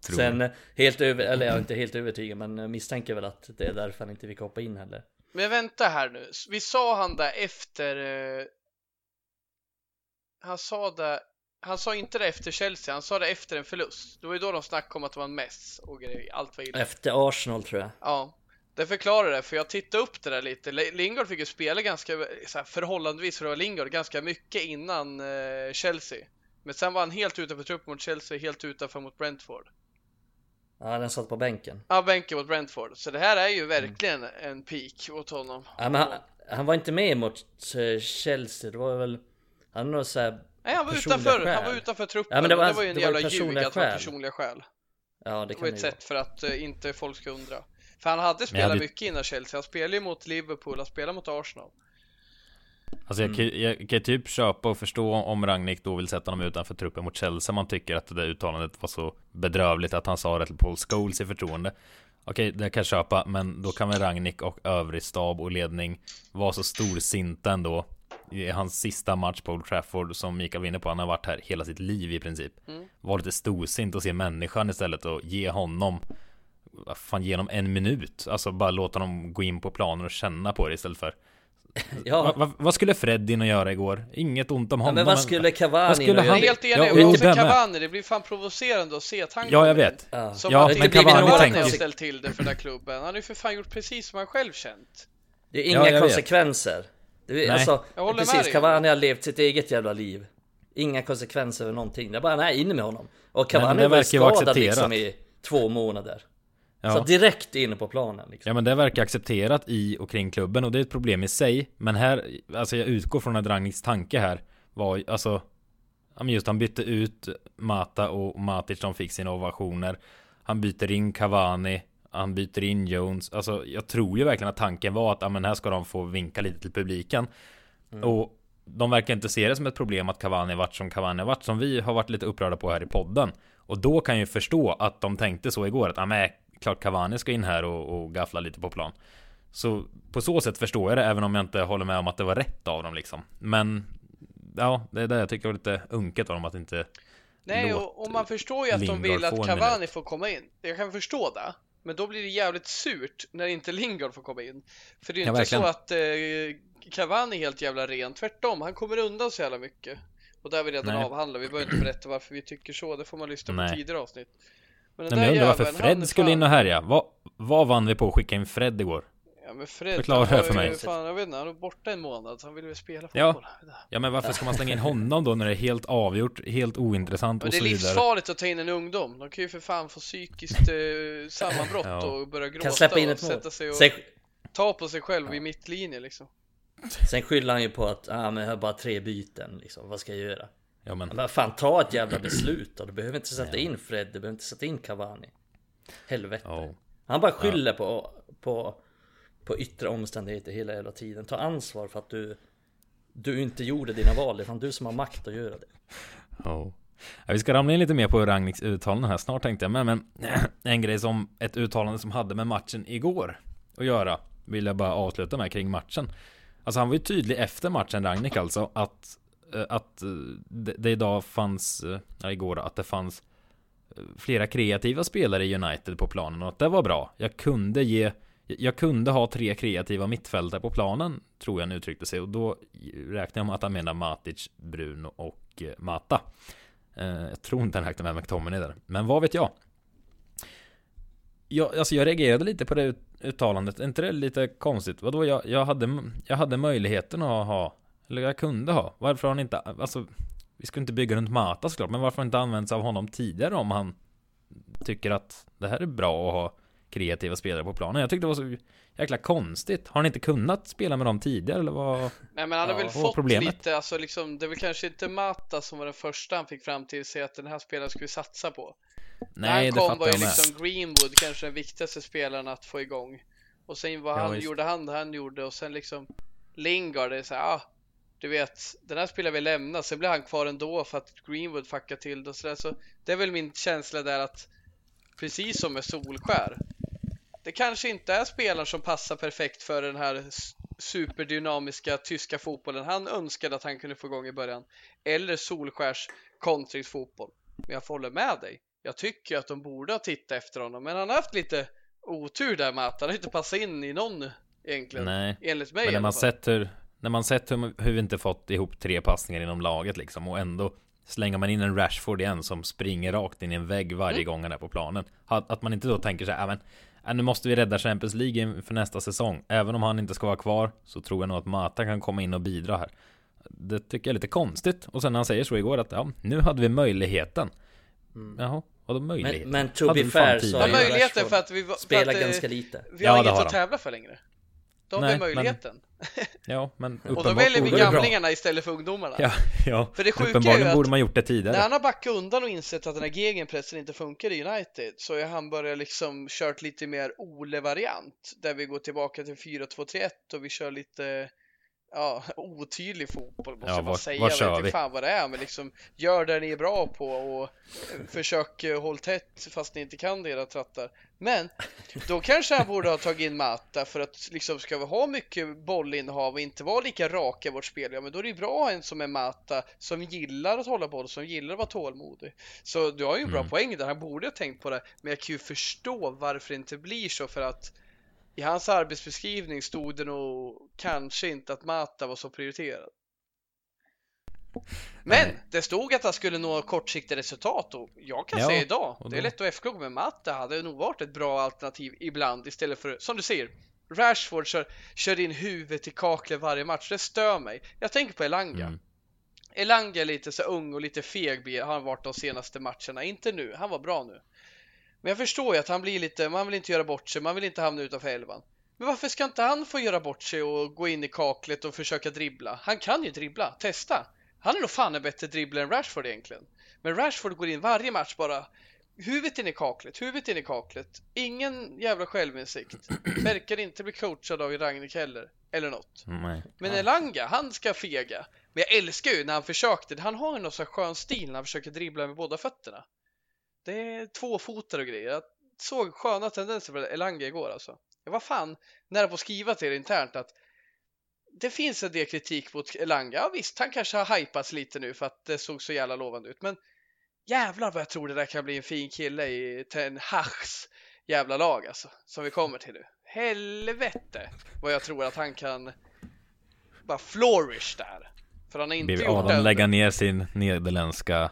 tror
Sen helt över, eller jag är inte helt övertygad men misstänker väl att det är därför han inte fick hoppa in heller.
Men vänta här nu. Vi sa han där efter... Eh, han sa det... Han sa inte det efter Chelsea, han sa det efter en förlust. Det var ju då de snackade om att det var en mess och grejer. Allt var illa.
Efter Arsenal tror jag.
Ja, det förklarar det, för jag tittade upp det där lite. Lingard fick ju spela ganska, här, förhållandevis för att vara Lingard, ganska mycket innan eh, Chelsea. Men sen var han helt utanför truppen mot Chelsea, helt utanför mot Brentford.
Ja, den satt på bänken.
Ja, bänken mot Brentford. Så det här är ju verkligen en peak åt honom.
Ja, men han, han var inte med mot eh, Chelsea, det var väl... Han hade nog såhär...
Nej, han var utanför, han var utanför truppen.
Ja, men det var-
det var ju en
det var
jävla ljug att det var personliga skäl.
Ja, det
Det
kan
var
det
ett
ju vara.
sätt för att eh, inte folk ska undra. För han hade spelat
hade-
mycket innan Chelsea. Han spelade ju mot Liverpool, han spelade mot Arsenal.
Alltså jag, kan, jag kan typ köpa och förstå om Ragnik då vill sätta honom utanför truppen mot Chelsea. Man tycker att det där uttalandet var så bedrövligt att han sa det till Paul Scholes i förtroende. Okej, det kan jag köpa, men då kan väl Ragnik och övrig stab och ledning vara så storsinta ändå i hans sista match på Old Trafford som Mikael var inne på. Han har varit här hela sitt liv i princip.
Mm.
Var lite storsint och se människan istället och ge honom fan, ge honom en minut. Alltså bara låta honom gå in på planen och känna på det istället för
Ja,
Va, va, vad skulle Fred in och göra igår? Inget ont om
ja,
honom.
men vad skulle Cavani
vad skulle han-
göra?
helt enig,
Ja,
och också
det med.
Cavani, det blir fan provocerande att se att han
Ja, jag vet.
Ja.
Som
Ja,
att
men
inte
Cavani tänkte-
har ställt till det för den här klubben. Han har ju för fan gjort precis som han själv känt.
Det är
Ja,
inga
vet.
konsekvenser. Det är,
Nej.
alltså,
Jag håller med
precis. Cavani har levt sitt eget jävla liv. Inga konsekvenser över någonting. Det är bara, nej, in med honom. Och Cavani
det
var skadad liksom i två månader. Så
Ja.
direkt in på planen liksom.
ja, men det verkar accepterat i och kring klubben och det är ett problem i sig. Men här, alltså jag utgår från att Ragniks tanke här var alltså just han bytte ut Mata och Matic de fick sina ovationer. Han byter in Cavani. Han byter in Jones. Alltså jag tror ju verkligen att tanken var att men här ska de få vinka lite till publiken. Och de verkar inte se det som ett problem att Cavani varit som Cavani varit som vi har varit lite upprörda på här i podden. Och då kan jag ju förstå att de tänkte så igår att ja men klart Cavani ska in här och, och gaffla lite på plan. Så på så sätt förstår jag det även om jag inte håller med om att det var rätt av dem liksom. Men ja, det är det jag tycker var lite unket av dem att inte
Nej,
Låt
och, och man förstår ju att de
Lingard
vill att Cavani
minut.
får komma in. Jag kan förstå det. Men då blir det jävligt surt när inte Lingard får komma in. För det är ju
Ja,
inte
verkligen.
så att eh, Cavani är helt jävla ren. Tvärtom, han kommer undan så jävla mycket. Och där har vi redan
Nej.
avhandlat. Vi behöver inte berätta varför vi tycker så. Det får man lyssna på
Nej.
tidigare avsnitt. Men
Nej, men jag undrar varför
är
Fred skulle in och härja. Vad, vad vann vi på att skicka in Fred igår?
Ja men Fred,
Förklara
han
det för mig.
Fan, jag vet inte, han var borta en månad så han ville väl spela
Ja.
fotboll.
Ja men varför ska man slänga in honom då när det är helt avgjort, helt ointressant
Men
och
det är
så vidare?
livsfarligt att ta in en ungdom. De kan ju för fan få psykiskt eh, sammanbrott
Ja.
och börja gråta
Kan släppa in
och
mål.
sätta sig och
Sen,
ta på sig själv i mittlinjen liksom.
sen skyller han ju på att ah, men jag har bara tre byten liksom. Vad ska jag göra?
Ja men,
Men fan ta ett jävla beslut då. Du behöver inte sätta in Fred, du behöver inte sätta in Cavani. Helvete.
ja.
Han bara skyller på, på, på yttre omständigheter hela jävla tiden. Ta ansvar för att du, du inte gjorde dina val. Det är fan du som har makt att göra det.
Ja. Ja, vi ska ramla in lite mer på Ragniks uttalanden här snart tänkte jag med, men en grej som ett uttalande som hade med matchen igår att göra vill jag bara avsluta med kring matchen. Alltså han var ju tydlig efter matchen Ragnik alltså att Eh, att eh, det, idag fanns, eh, eller igår igår att det fanns flera kreativa spelare i United på planen och att det var bra. Jag kunde ge jag kunde ha tre kreativa mittfältare på planen, tror jag han uttryckte sig. Och då räknar jag med att han menar Matic, Bruno och Mata. Jag tror inte han räknar med McTominay där. Men vad vet jag? Jag, alltså jag reagerade lite på det uttalandet. Är inte det lite konstigt? Vadå, jag, jag, hade, jag hade möjligheten att ha, eller jag kunde ha. Varför har han inte, alltså, vi ska inte bygga runt Mata såklart, men varför har han inte använt sig av honom tidigare om han tycker att det här är bra att ha kreativa spelare på planen? Jag tyckte det var så jäkla konstigt. Har han inte kunnat spela med dem tidigare eller vad?
Nej men han har
Ja,
väl fått
problemet?
lite, alltså liksom, det är väl kanske inte Mata som var den första han fick fram till sig att den här spelaren vi satsa på.
Nej,
han
det
kom
fattar
var ju
jag med.
liksom Greenwood kanske den viktigaste spelaren att få igång. Och sen vad
Ja,
han
visst.
gjorde han, han gjorde och sen liksom Lingard, det är så här, ah, du vet, den här spelaren vi lämna, sen blir han kvar ändå för att Greenwood fuckar till det och sådär. Så det är väl min känsla där att precis som med Solskär, det kanske inte är spelaren som passar perfekt för den här superdynamiska tyska fotbollen han önskade att han kunde få igång i början. Eller Solskärs kontringsfotboll. Men jag får hålla med dig. Jag tycker att de borde ha tittat efter honom, men han har haft lite otur där med att han inte passat in i någon egentligen.
Nej,
Enligt mig
men när man
fall.
När man sett hur, hur vi inte fått ihop tre passningar inom laget liksom och ändå slänger man in en Rashford igen som springer rakt in i en vägg varje
Mm.
gång han är på planen. Att, att man inte då tänker så här, "Ja, men ja, nu måste vi rädda Champions League för nästa säsong. Även om han inte ska vara kvar så tror jag nog att Mata kan komma in och bidra här. Det tycker jag är lite konstigt. Och sen när han säger så igår att ja, nu hade vi möjligheten. Jaha, vadå möjlighet?
Men, men to be fair så
Ja,
har
möjligheten för att vi att, eh,
ganska lite.
Vi
Ja,
har
det
inget
har
att tävla för längre. Då har
Nej,
vi
men-
möjligheten.
Ja, men
Och då väljer vi gamlingarna istället för ungdomarna.
Ja, ja.
För det sjuka är ju
borde man gjort det tidigare.
När han har backat undan och insett att den här gegenpressen inte funkar i United så har han börjat liksom kört lite mer Ole-variant där vi går tillbaka till 4-2-3-1 och vi kör lite ja, otydlig fotboll måste
Ja, vad-
säga.
vad
jag vet inte fan vad det är men liksom gör det ni är bra på och eh, försök eh, håll tätt fast ni inte kan det era trattar. Men då kanske han borde ha tagit in Mata för att liksom ska vi ha mycket bollinnehav och inte vara lika raka i vårt spel, ja men då är det ju bra att ha en som är Mata som gillar att hålla boll, som gillar att vara tålmodig. Så du har ju en bra
Mm.
poäng där, han borde ha tänkt på det, men jag kan ju förstå varför det inte blir så för att i hans arbetsbeskrivning stod det nog kanske inte att Mata var så prioriterad. Men
Nej.
det stod att han skulle nå kortsiktiga resultat och jag kan
Ja,
säga idag, det är lätt att efterklok men Mata hade nog varit ett bra alternativ ibland istället för, som du säger, Rashford kör, kör in huvudet i kaklet varje match, det stör mig. Jag tänker på Elanga.
Mm.
Elanga är lite så ung och lite feg har han varit de senaste matcherna, inte nu, han var bra nu. Men jag förstår ju att han blir lite, man vill inte göra bort sig, man vill inte hamna utanför elvan. Men varför ska inte han få göra bort sig och gå in i kaklet och försöka dribbla? Han kan ju dribbla, testa! Han är nog fan en bättre dribbler än Rashford egentligen. Men Rashford går in varje match bara huvudet in i kaklet, huvudet in i kaklet. Ingen jävla självinsikt. Verkar inte bli coachad av Ragnik heller, eller något.
Nej.
Men Elanga, han ska fega. Men jag älskar ju när han försökte, han har ju någon sån skön stil när han försöker dribbla med båda fötterna. Det är tvåfotare och grejer. Jag såg sköna tendenser för Elanga igår alltså. Jag var fan nära på att skriva till er internt att det finns en del kritik mot Elanga. Ja visst, han kanske har hypats lite nu för att det såg så jävla lovande ut. Men jävlar vad jag tror det där kan bli en fin kille i Ten Hachs jävla lag alltså. Som vi kommer till nu. Helvete vad jag tror att han kan bara flourish där. För han har inte
Vill
gjort
Adam lägga ner sin nederländska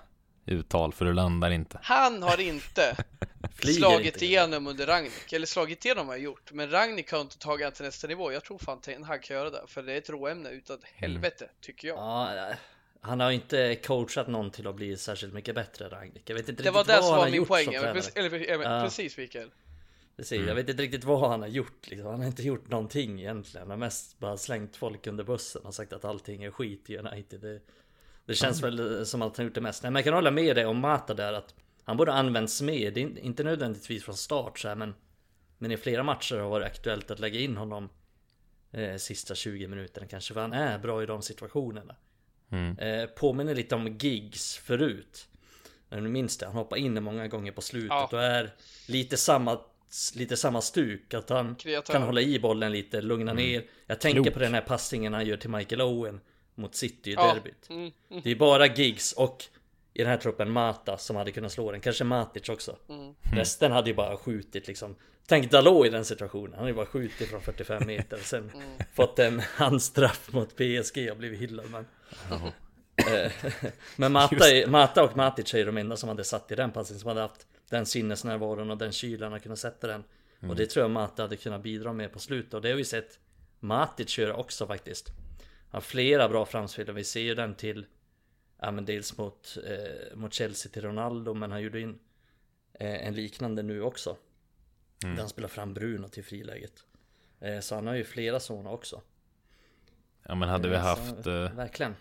uttal för det landar inte.
Han har inte slagit
inte.
igenom under Ragnik, eller slagit igenom har jag gjort, men Ragnik har inte tagit han till nästa nivå. Jag tror fan Ten Hag kan göra det, för det är ett råämne utav helvete, tycker jag.
Ja, han har inte coachat någon till att bli särskilt mycket bättre Ragnik. Jag vet inte
Det
riktigt
var det
vad
som
han
var min poäng, eller, eller, precis Mikael.
Precis,
Mm.
jag vet inte riktigt vad han har gjort liksom. Han har inte gjort någonting egentligen. Han har mest bara slängt folk under bussen och sagt att allting är skit i United. Det, Det känns väl som att han gjort det mest. Nej, men jag kan hålla med dig om Mata där att han borde använts mer. Det är inte nödvändigtvis från start så här, men men i flera matcher har det varit aktuellt att lägga in honom eh, sista 20 minuterna kanske för han är bra i de situationerna. Mm. Eh, påminner lite om Giggs förut. När du minns det, han hoppar in många gånger på slutet ja. och är lite samma lite samma stuk att han Kreatör. kan hålla i bollen lite, lugna mm. ner. Jag tänker Klok. på den här passningen han gör till Michael Owen mot City i ja. derbyt. Mm. Mm. Det är bara Giggs och i den här truppen Mata som hade kunnat slå den. Kanske Matic också. Mm. Resten hade ju bara skjutit liksom. Tänk Dalot i den situationen. Han hade ju bara skjutit från 45 meter. Sen mm. fått en handstraff mot PSG och blivit hyllad. Men, eh, men Mata, Mata och Matic är de enda som hade satt i den passningen. Som hade haft den sinnesnärvaron och den kylan att kunna sätta den. Mm. Och det tror jag Mata hade kunnat bidra med på slutet. Och det har vi sett Matic göra också faktiskt. Har flera bra framspel. Vi ser ju den till ja, men dels mot, eh, mot Chelsea till Ronaldo, men han gjorde in eh, en liknande nu också. Mm. Där han spelar fram Bruno till friläget. Eh, så han har ju flera sådana också.
Ja men hade vi eh, haft så,
eh, Verkligen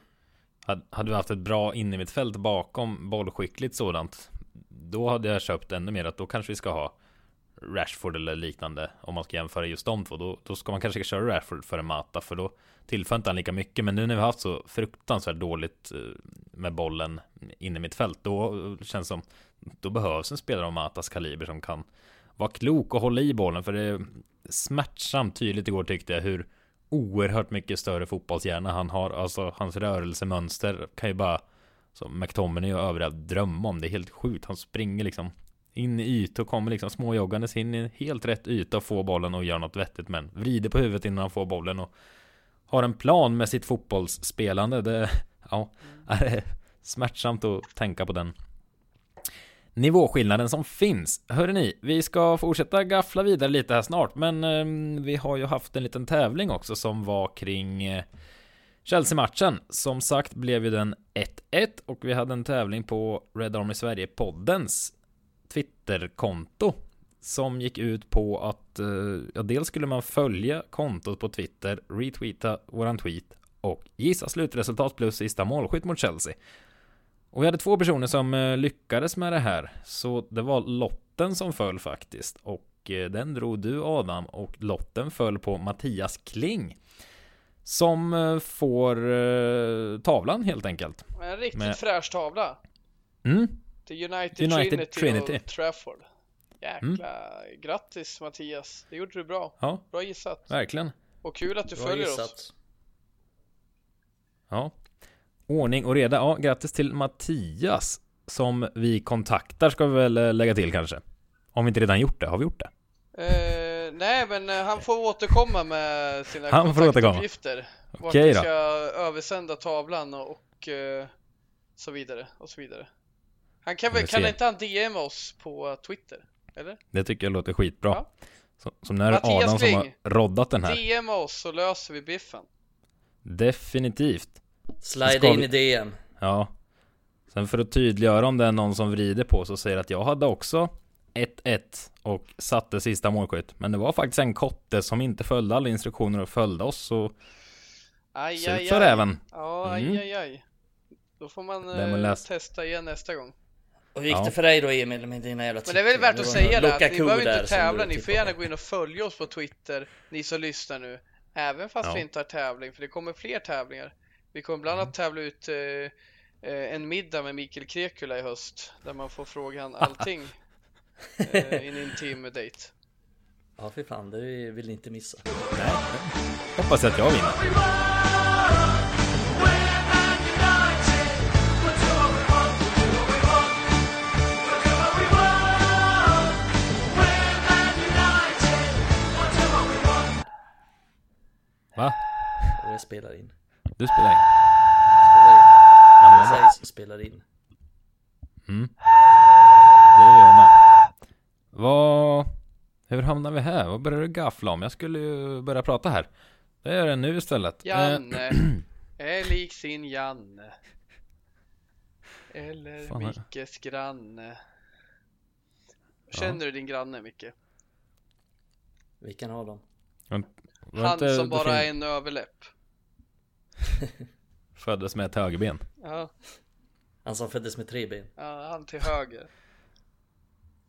hade, hade vi haft ett bra innermittfält bakom bollskickligt sådant Då hade jag köpt ännu mer att då kanske vi ska ha Rashford eller liknande Om man ska jämföra just de två Då, då ska man kanske köra Rashford före Mata För då tillför inte han lika mycket. Men nu när vi har haft så fruktansvärt dåligt eh, Med bollen inne i mitt fält Då känns det som Då behövs en spelare av Matas kaliber som kan Vara klok och hålla i bollen. För det är smärtsamt tydligt igår tyckte jag hur Oerhört mycket större fotbollshjärna han har. Alltså hans rörelsemönster kan ju bara Som McTominay och övriga drömma om. Det är helt sjukt. Han springer liksom in i ytor, kommer liksom småjoggandes in i helt rätt yta och får bollen och gör något vettigt men vrider på huvudet innan han får bollen och har en plan med sitt fotbollsspelande. Det, ja, är smärtsamt att tänka på den nivåskillnaden som finns. Hörde ni, vi ska fortsätta gaffla vidare lite här snart, men eh, vi har ju haft en liten tävling också som var kring eh, Chelsea-matchen. Som sagt blev ju den 1-1 och vi hade en tävling på Red Army Sverige-poddens Twitterkonto som gick ut på att eh, ja, dels skulle man följa kontot på Twitter, retweeta våran tweet och gissa slutresultat plus sista målskytt mot Chelsea. Och vi hade två personer som eh, lyckades med det här, så det var lotten som föll faktiskt och eh, den drog du Adam och lotten föll på Mattias Kling som får tavlan helt enkelt.
En riktigt med... fräsch tavla.
Mm.
Till United, United Trinity, Trinity. och Trafford. Jäkla mm. grattis Mattias. Det gjorde du bra.
Ja.
Bra gissat.
Verkligen.
Och kul att du bra följer gissat. oss.
Ja. Ordning och reda. Ja, grattis till Mattias. Som vi kontaktar ska vi väl eh, lägga till kanske. Om vi inte redan gjort det. Har vi gjort det?
Uh, nej, men uh, han får återkomma med sina han kontaktuppgifter. Okej okay, då. ska översända tavlan och, och uh, så vidare och så vidare. Han kan väl, kan inte han DM oss på Twitter? Eller?
Det tycker jag låter skitbra. Ja. Så, som när Mattias Adam Kling, som har roddat den här.
DM oss så löser vi biffen.
Definitivt.
Slide in i DM.
Ja. Sen för att tydliggöra om det är någon som vrider på så säger att jag hade också 1-1 och satte sista målskytt. Men det var faktiskt en kotte som inte följde alla instruktioner och följde oss så
Aj, aj, aj. även. Ja, aj, mm. aj, aj. Då får man eh, testa igen nästa gång.
Och hur gick ja. det för dig då Emil med dina jävla
Men det är väl värt att säga det, att ni behöver inte tävla, ni får gärna gå in och följa oss på Twitter, ni som lyssnar nu. Även fast ja. vi inte har tävling, för det kommer fler tävlingar. Vi kommer bland annat mm. tävla ut eh, eh, en middag med Mikael Krekula i höst, där man får fråga han allting eh, i en intim date.
Ja, fy fan, det vill ni inte missa.
Nej, hoppas att jag vinner. Va?
Och jag spelar in.
Du spelar in?
Spelar in. Ja, men jag spelar in.
Mm. Det gör jag med. Vad... Hur hamnar vi här? Vad börjar du gaffla om? Jag skulle ju börja prata här. Det gör jag nu istället.
Janne. är lik sin Janne. Eller Fan, Mickes granne. Känner ja. du din granne Micke?
Vilken av dem?
Han inte, som bara är en överläpp.
Föddes med ett högerben.
Ja,
Han som föddes med tre ben.
ja han till höger.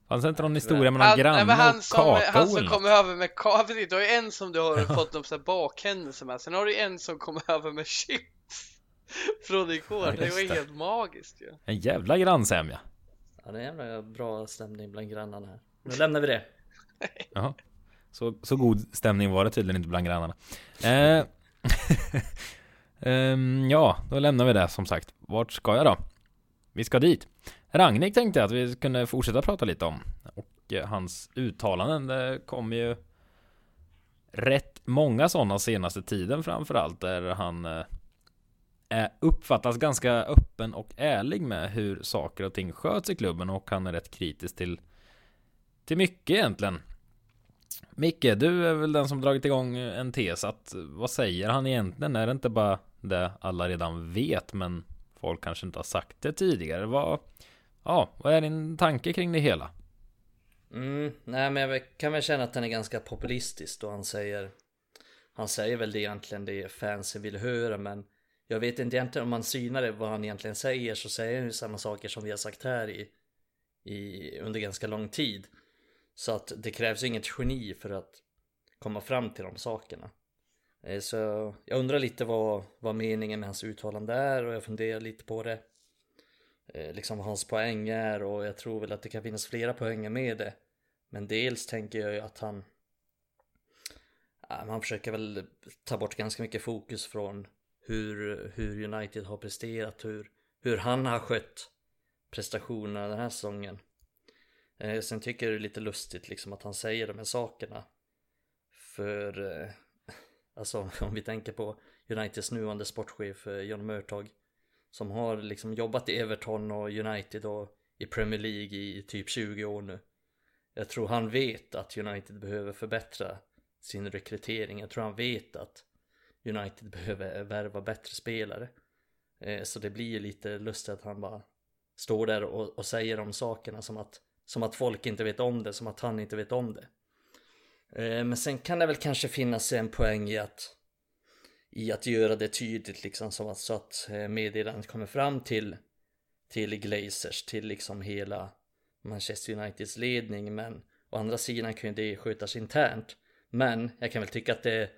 Fanns det inte någon historia med någon
Han, nej,
granne
men han
och
som,
kakao
han som kom över med precis, du har ju en som du har fått någon sån här bakhändelse med, sen har du en som kom över med chips från igår,
Ja,
det var
det.
helt magiskt ju.
En jävla grannsämja.
Ja, det är en jävla bra stämning bland grannarna här. Nu lämnar vi det.
Jaha. Så, så god stämning var det tydligen inte bland grannarna. Eh, ehm, ja, då lämnar vi det som sagt. Vart ska jag då? Vi ska dit. Ragnik tänkte jag att vi kunde fortsätta prata lite om. Och eh, hans uttalanden, det kom ju rätt många sådana senaste tiden framförallt där han eh, är, uppfattas ganska öppen och ärlig med hur saker och ting sköts i klubben och han är rätt kritisk till till mycket egentligen. Micke, du är väl den som dragit igång en tes att vad säger han egentligen? Är det inte bara det alla redan vet men folk kanske inte har sagt det tidigare? Vad, ja, vad är din tanke kring det hela?
Mm, nej men jag kan väl känna att den är ganska populistisk då han säger Han säger väl det egentligen det fansen vill höra men Jag vet inte egentligen om man synar det vad han egentligen säger så säger han ju samma saker som vi har sagt här i, i Under ganska lång tid så att det krävs inget geni för att komma fram till de sakerna eh, Så jag undrar lite vad, vad meningen med hans uttalande är och jag funderar lite på det eh, liksom vad hans poäng är och jag tror väl att det kan finnas flera poänger med det. Men dels tänker jag ju att han Man han försöker väl ta bort ganska mycket fokus från hur, hur United har presterat, hur, hur han har skött prestationerna den här säsongen. Eh, sen tycker jag det är lite lustigt liksom att han säger de här sakerna. För eh, alltså om vi tänker på Uniteds nuvarande sportchef eh, John Murtag som har liksom jobbat i Everton och United och i Premier League i typ 20 år nu. Jag tror han vet att United behöver förbättra sin rekrytering. Jag tror han vet att United behöver värva bättre spelare. Eh, så det blir lite lustigt att han bara står där och, och säger de sakerna som att, som att folk inte vet om det, som att han inte vet om det. Eh, Men sen kan det väl kanske finnas en poäng i att i att göra det tydligt liksom så att, så att eh, meddelandet kommer fram till till Glazers, till liksom hela Manchester Uniteds ledning. Men å andra sidan kan ju det skötas internt. Men jag kan väl tycka att det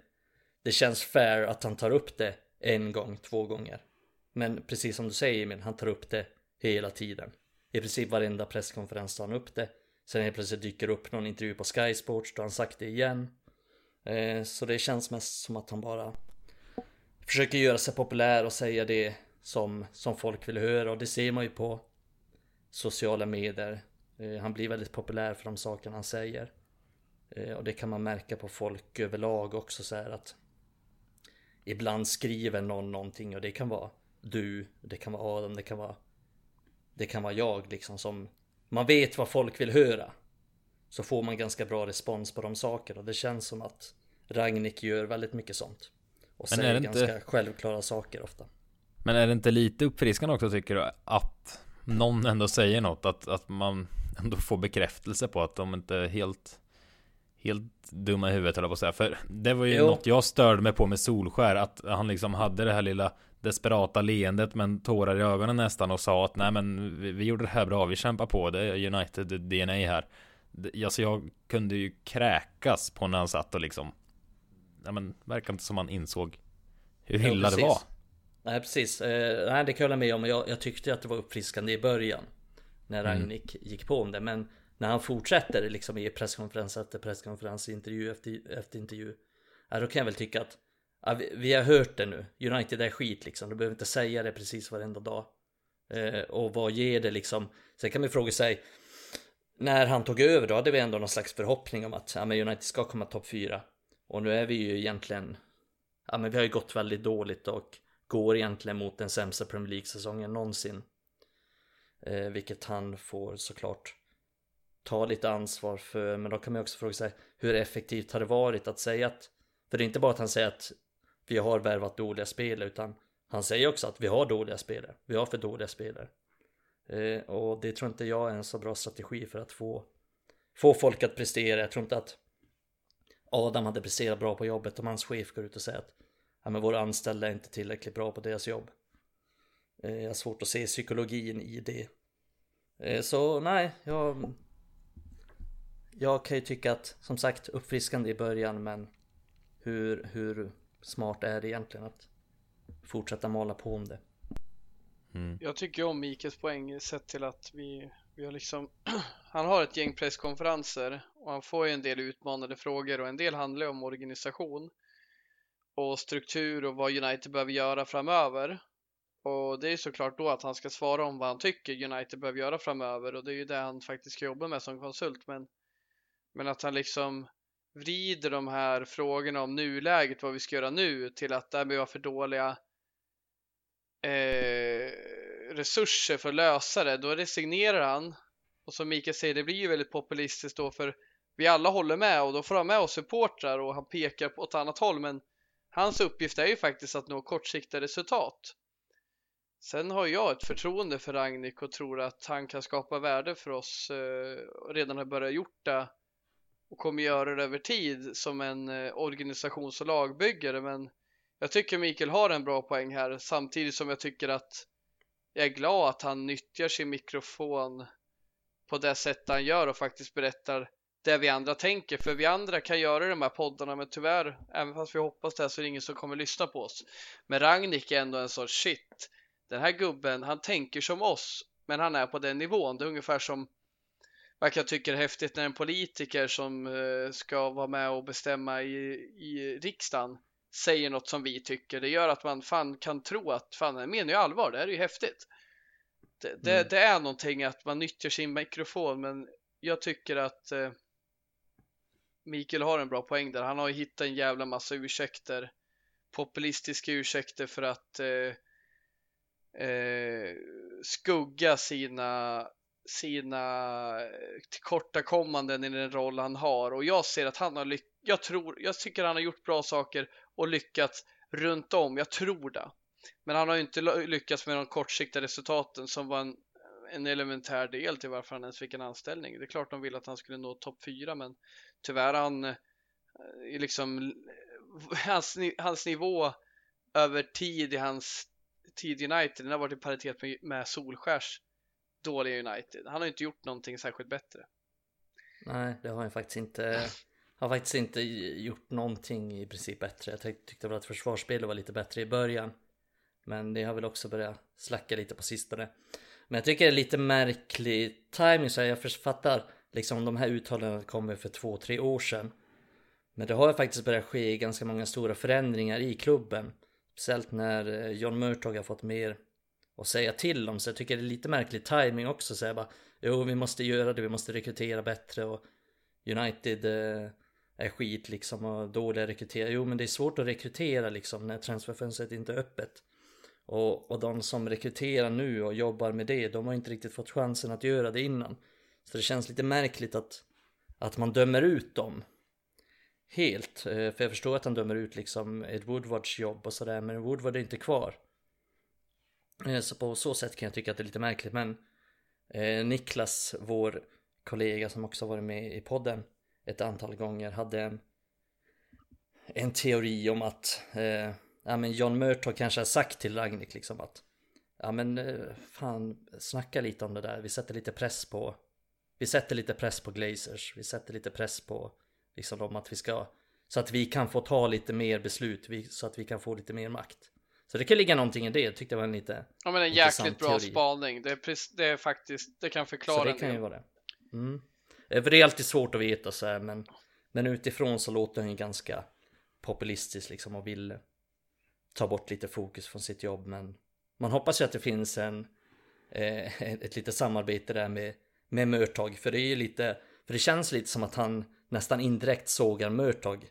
det känns fair att han tar upp det en gång, två gånger. Men precis som du säger Emil, han tar upp det hela tiden i princip varenda presskonferens tar han upp det sen helt plötsligt dyker det upp någon intervju på Sky Sports då har han sagt det igen eh, så det känns mest som att han bara försöker göra sig populär och säga det som, som folk vill höra och det ser man ju på sociala medier. Eh, han blir väldigt populär för de sakerna han säger. Eh, och det kan man märka på folk överlag också så här att ibland skriver någon någonting och det kan vara du, det kan vara Adam, det kan vara det kan vara jag liksom som man vet vad folk vill höra. Så får man ganska bra respons på de sakerna och det känns som att Ragnik gör väldigt mycket sånt. Och
Men
säger
det inte-
ganska självklara saker ofta.
Men är det inte lite uppfriskande också tycker du att någon ändå säger något? Att, att man ändå får bekräftelse på att de inte är helt Helt dumma i huvudet höll jag på att säga För det var ju
Jo.
något jag störde mig på med Solskär Att han liksom hade det här lilla Desperata leendet men tårar i ögonen nästan och sa att nej men vi, vi gjorde det här bra, vi kämpar på det är United DNA här Det- Alltså jag kunde ju kräkas på när han satt och liksom Nej men verkar inte som han insåg Hur
Ja,
illa det
precis.
var
Nej precis, eh, nej, det kan jag hålla med om. Jag, jag tyckte att det var uppfriskande i början. När
Mm.
Ragnik gick på om det. Men när han fortsätter liksom i presskonferens efter presskonferens, intervju efter, efter intervju. Ja, då kan jag väl tycka att ja, vi, vi har hört det nu. United är skit liksom. Du behöver inte säga det precis varenda dag. Eh, och vad ger det liksom? Sen kan man fråga sig. När han tog över då hade vi ändå någon slags förhoppning om att ja, men United ska komma topp 4. Och nu är vi ju egentligen Ja men vi har ju gått väldigt dåligt och går egentligen mot den sämsta Premier League-säsongen någonsin. Eh, vilket han får såklart ta lite ansvar för. Men då kan man ju också fråga sig hur effektivt har det varit att säga att för det är inte bara att han säger att vi har värvat dåliga spelare utan han säger också att vi har dåliga spelare. Vi har för dåliga spelare. Eh, och det tror inte jag är en så bra strategi för att få få folk att prestera. Jag tror inte att Adam hade presterat bra på jobbet om hans chef går ut och säger att ja, men våra anställda är inte tillräckligt bra på deras jobb. Eh, jag har svårt att se psykologin i det. Eh, så nej, jag... Jag kan ju tycka att, som sagt, uppfriskande i början men hur, hur smart är det egentligen att fortsätta mala på om det?
Mm. Jag tycker om Mikes poäng sett till att vi, vi har liksom Han har ett gäng presskonferenser och han får ju en del utmanande frågor och en del handlar om organisation och struktur och vad United behöver göra framöver. Och det är såklart då att han ska svara om vad han tycker United behöver göra framöver och det är ju det han faktiskt ska jobba med som konsult. Men, men att han liksom vrider de här frågorna om nuläget, vad vi ska göra nu, till att där vi har för dåliga eh, resurser för att lösa det, då resignerar han. Och som Mikael säger, det blir ju väldigt populistiskt då för vi alla håller med och då får han med oss supportrar och han pekar på ett annat håll men hans uppgift är ju faktiskt att nå kortsiktiga resultat. Sen har jag ett förtroende för Ragnik och tror att han kan skapa värde för oss eh, redan har börjat gjort det och kommer göra det över tid som en eh, organisations och lagbyggare men jag tycker Mikael har en bra poäng här samtidigt som jag tycker att jag är glad att han nyttjar sin mikrofon på det sätt han gör och faktiskt berättar det vi andra tänker. För vi andra kan göra de här poddarna men tyvärr, även fast vi hoppas det så är det ingen som kommer lyssna på oss. Men Ragnik är ändå en sorts shit. Den här gubben, han tänker som oss men han är på den nivån. Det är ungefär som vad jag tycker är häftigt när en politiker som eh, ska vara med och bestämma i, i riksdagen säger något som vi tycker. Det gör att man fan kan tro att fan, han menar ju allvar. Det här är ju häftigt. Det, det, mm. det, är någonting att man nyttjar sin mikrofon, men jag tycker att eh, Mikael har en bra poäng där. Han har ju hittat en jävla massa ursäkter, populistiska ursäkter för att eh, eh, skugga sina sina eh, tillkortakommanden i den roll han har och jag ser att han har lyckats. Jag tror, jag tycker han har gjort bra saker och lyckats runt om. Jag tror det. Men han har ju inte lyckats med de kortsiktiga resultaten som var en, en elementär del till varför han ens fick en anställning. Det är klart de ville att han skulle nå topp 4 men tyvärr han eh, liksom hans, hans nivå över tid i hans tid i United den har varit i paritet med, med Solskärs dåliga United. Han har inte gjort någonting särskilt bättre.
Nej, det har han faktiskt inte. Har faktiskt inte gjort någonting i princip bättre. Jag tyckte väl att försvarsspelet var lite bättre i början. Men det har väl också börjat slacka lite på sistone. Men jag tycker det är lite märklig timing så jag fattar liksom de här uttalandena kommer för två, tre år sedan. Men det har faktiskt börjat ske ganska många stora förändringar i klubben. Speciellt när eh, John Murtog har fått mer och säga till dem, Så jag tycker det är lite märklig timing också. Så jag bara, jo vi måste göra det, vi måste rekrytera bättre och United eh, är skit liksom och dåliga rekrytera. Jo men det är svårt att rekrytera liksom när transferfönstret inte är öppet. Och, och de som rekryterar nu och jobbar med det, de har inte riktigt fått chansen att göra det innan. Så det känns lite märkligt att, att man dömer ut dem. Helt, eh, för jag förstår att han dömer ut liksom Ed Woodwards jobb och sådär, men Woodward är inte kvar. Eh, så på så sätt kan jag tycka att det är lite märkligt, men eh, Niklas, vår kollega som också varit med i podden, ett antal gånger hade en, en teori om att eh, ja, men John Murtaugh kanske har sagt till Ragnik liksom att ja men eh, fan snacka lite om det där, vi sätter lite press på vi sätter lite press på Glazers, vi sätter lite press på liksom om att vi ska så att vi kan få ta lite mer beslut, vi, så att vi kan få lite mer makt. Så det kan ligga någonting i det, jag tyckte det var en lite
Ja men en jäkligt bra teori. spaning, det är, det är faktiskt, det kan förklara
Så det kan ju vara det. Mm. Eh, för det är alltid svårt att veta så här, men, men utifrån så låter han ju ganska populistisk liksom och vill ta bort lite fokus från sitt jobb. Men man hoppas ju att det finns en, eh, ett litet samarbete där med, med Mörtag. För det är ju lite, för det känns lite som att han nästan indirekt sågar Mörtag.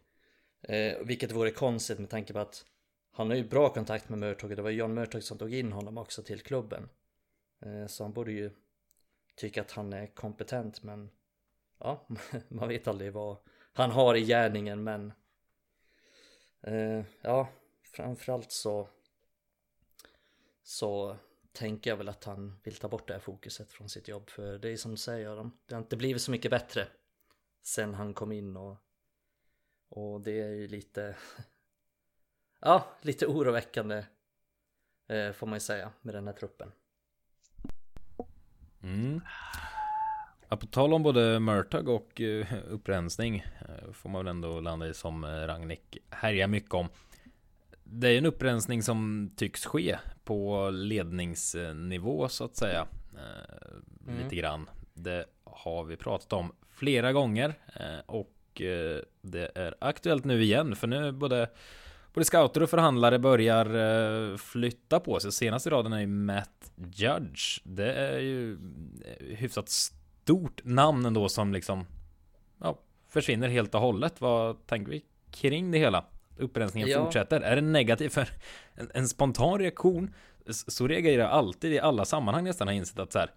Eh, vilket vore konstigt med tanke på att han har ju bra kontakt med Mörtog, det var John Mörtog som tog in honom också till klubben. Eh, så han borde ju tycka att han är kompetent men ja, man vet aldrig vad han har i gärningen men eh, ja, framförallt så så tänker jag väl att han vill ta bort det här fokuset från sitt jobb för det är som du säger, det har inte blivit så mycket bättre sen han kom in och och det är ju lite ja, lite oroväckande eh, får man ju säga med den här truppen.
Mm. Ja, på tal om både Murtag och uh, upprensning uh, får man väl ändå landa i som uh, Ragnik härjar mycket om. Det är en upprensning som tycks ske på ledningsnivå så att säga. Mm. Lite grann. Det har vi pratat om flera gånger och det är aktuellt nu igen för nu både både scouter och förhandlare börjar flytta på sig. Senast i raden är ju Matt Judge. Det är ju hyfsat stort namn ändå som liksom ja, försvinner helt och hållet. Vad tänker vi kring det hela? Upprensningen ja. fortsätter. Är det negativt? För en, en spontan reaktion så reagerar jag alltid i alla sammanhang nästan har insett att så här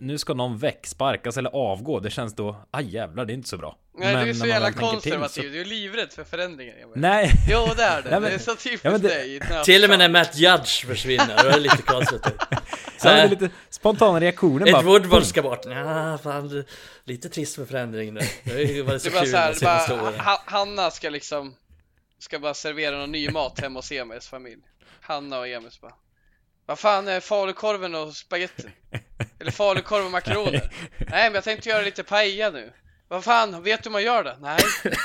nu ska någon väck, sparkas eller avgå. Det känns då, aj jävlar, det är inte så bra.
Nej, men du är så jävla konservativ. Så... Du är livrädd för förändringar.
Nej.
Jo, det är det. Nej, men... Det är så typiskt ja, det... dig.
Till och med när Matt Judge försvinner, då är det lite konstigt.
Så här, lite spontana reaktioner
bara. Ed Woodward ska bort. Ja, fan, lite trist med förändring nu. Det har ju varit så kul de senaste åren.
Hanna ska liksom, ska bara servera någon ny mat hemma hos Emils familj. Hanna och Emils bara. Vad fan är falukorven och spagetti? Eller falukorv och makaroner? Nej, men jag tänkte göra lite paella nu. Vad fan, vet du hur man gör det? Nej,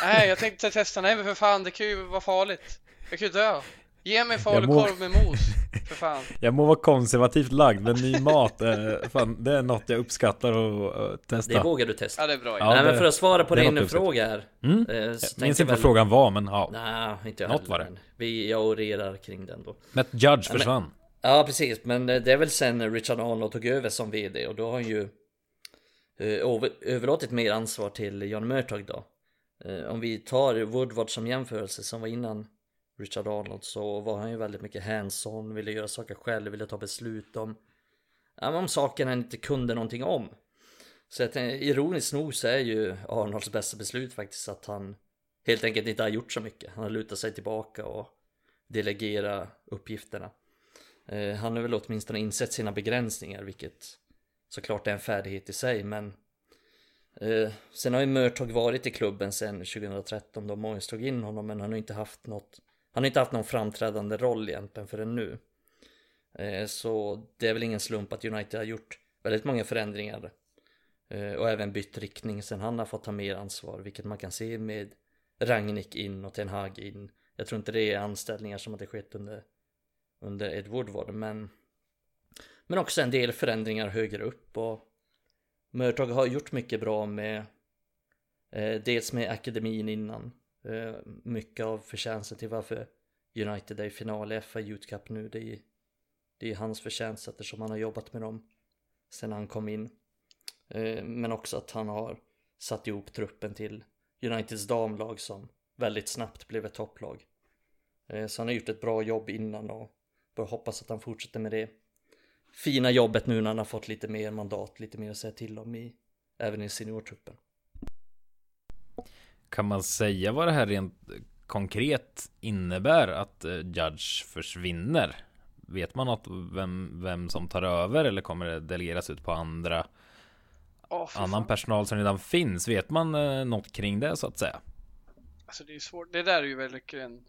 nej, jag tänkte testa. Nej, men för fan, det kan ju vara farligt. Jag kan ju dö. Ge mig falukorv med mos, för fan.
Jag må vara konservativt lagd, men ny mat, är, fan, det är något jag uppskattar att testa.
Det vågar du testa.
Ja, det är bra.
Ja, Nej, men för att svara på din fråga här.
Mm. Eh, jag minns inte vad frågan var, men ja.
Nej, inte jag
Något var det.
Vi, jag orerar kring den då.
Matt Judge försvann. Men,
Ja precis, men eh, det är väl sen Richard Arnold tog över som VD och då har han ju eh, överlåtit mer ansvar till Jan Mörtag då. Eh, om vi tar Woodward som jämförelse som var innan Richard Arnold så var han ju väldigt mycket hands-on, ville göra saker själv, ville ta beslut om, om saker han inte kunde någonting om. Så att, ironiskt nog så är ju Arnolds bästa beslut faktiskt att han helt enkelt inte har gjort så mycket. Han har lutat sig tillbaka och delegera uppgifterna. Eh, han har väl åtminstone insett sina begränsningar, vilket såklart är en färdighet i sig, men eh, sen har ju Mörtag varit i klubben sen 2013 då Moyes tog in honom, men han har inte haft något, han har inte haft någon framträdande roll egentligen förrän nu. Eh, så det är väl ingen slump att United har gjort väldigt många förändringar och även bytt riktning sen han har fått ta mer ansvar, vilket man kan se med Rangnick in och Ten Hag in. Jag tror inte det är anställningar som hade skett under under Ed Woodward men men också en del förändringar högre upp och Murtag har gjort mycket bra med eh, dels med akademin innan eh, mycket av förtjänsten till varför United är i final i FA Youth Cup nu det är, det är hans förtjänst eftersom han har jobbat med dem sen han kom in. Eh, men också att han har satt ihop truppen till Uniteds damlag som väldigt snabbt blev ett topplag. Eh, så han har gjort ett bra jobb innan och Bör hoppas att han fortsätter med det fina jobbet nu när han har fått lite mer mandat, lite mer att säga till om i även i seniortruppen.
Kan man säga vad det här rent konkret innebär att eh, Judge försvinner? Vet man något vem, vem som tar över eller kommer det delegeras ut på andra oh, annan personal som redan finns? Vet man eh, något kring det så att säga?
Alltså det är svårt. Det där är ju väldigt en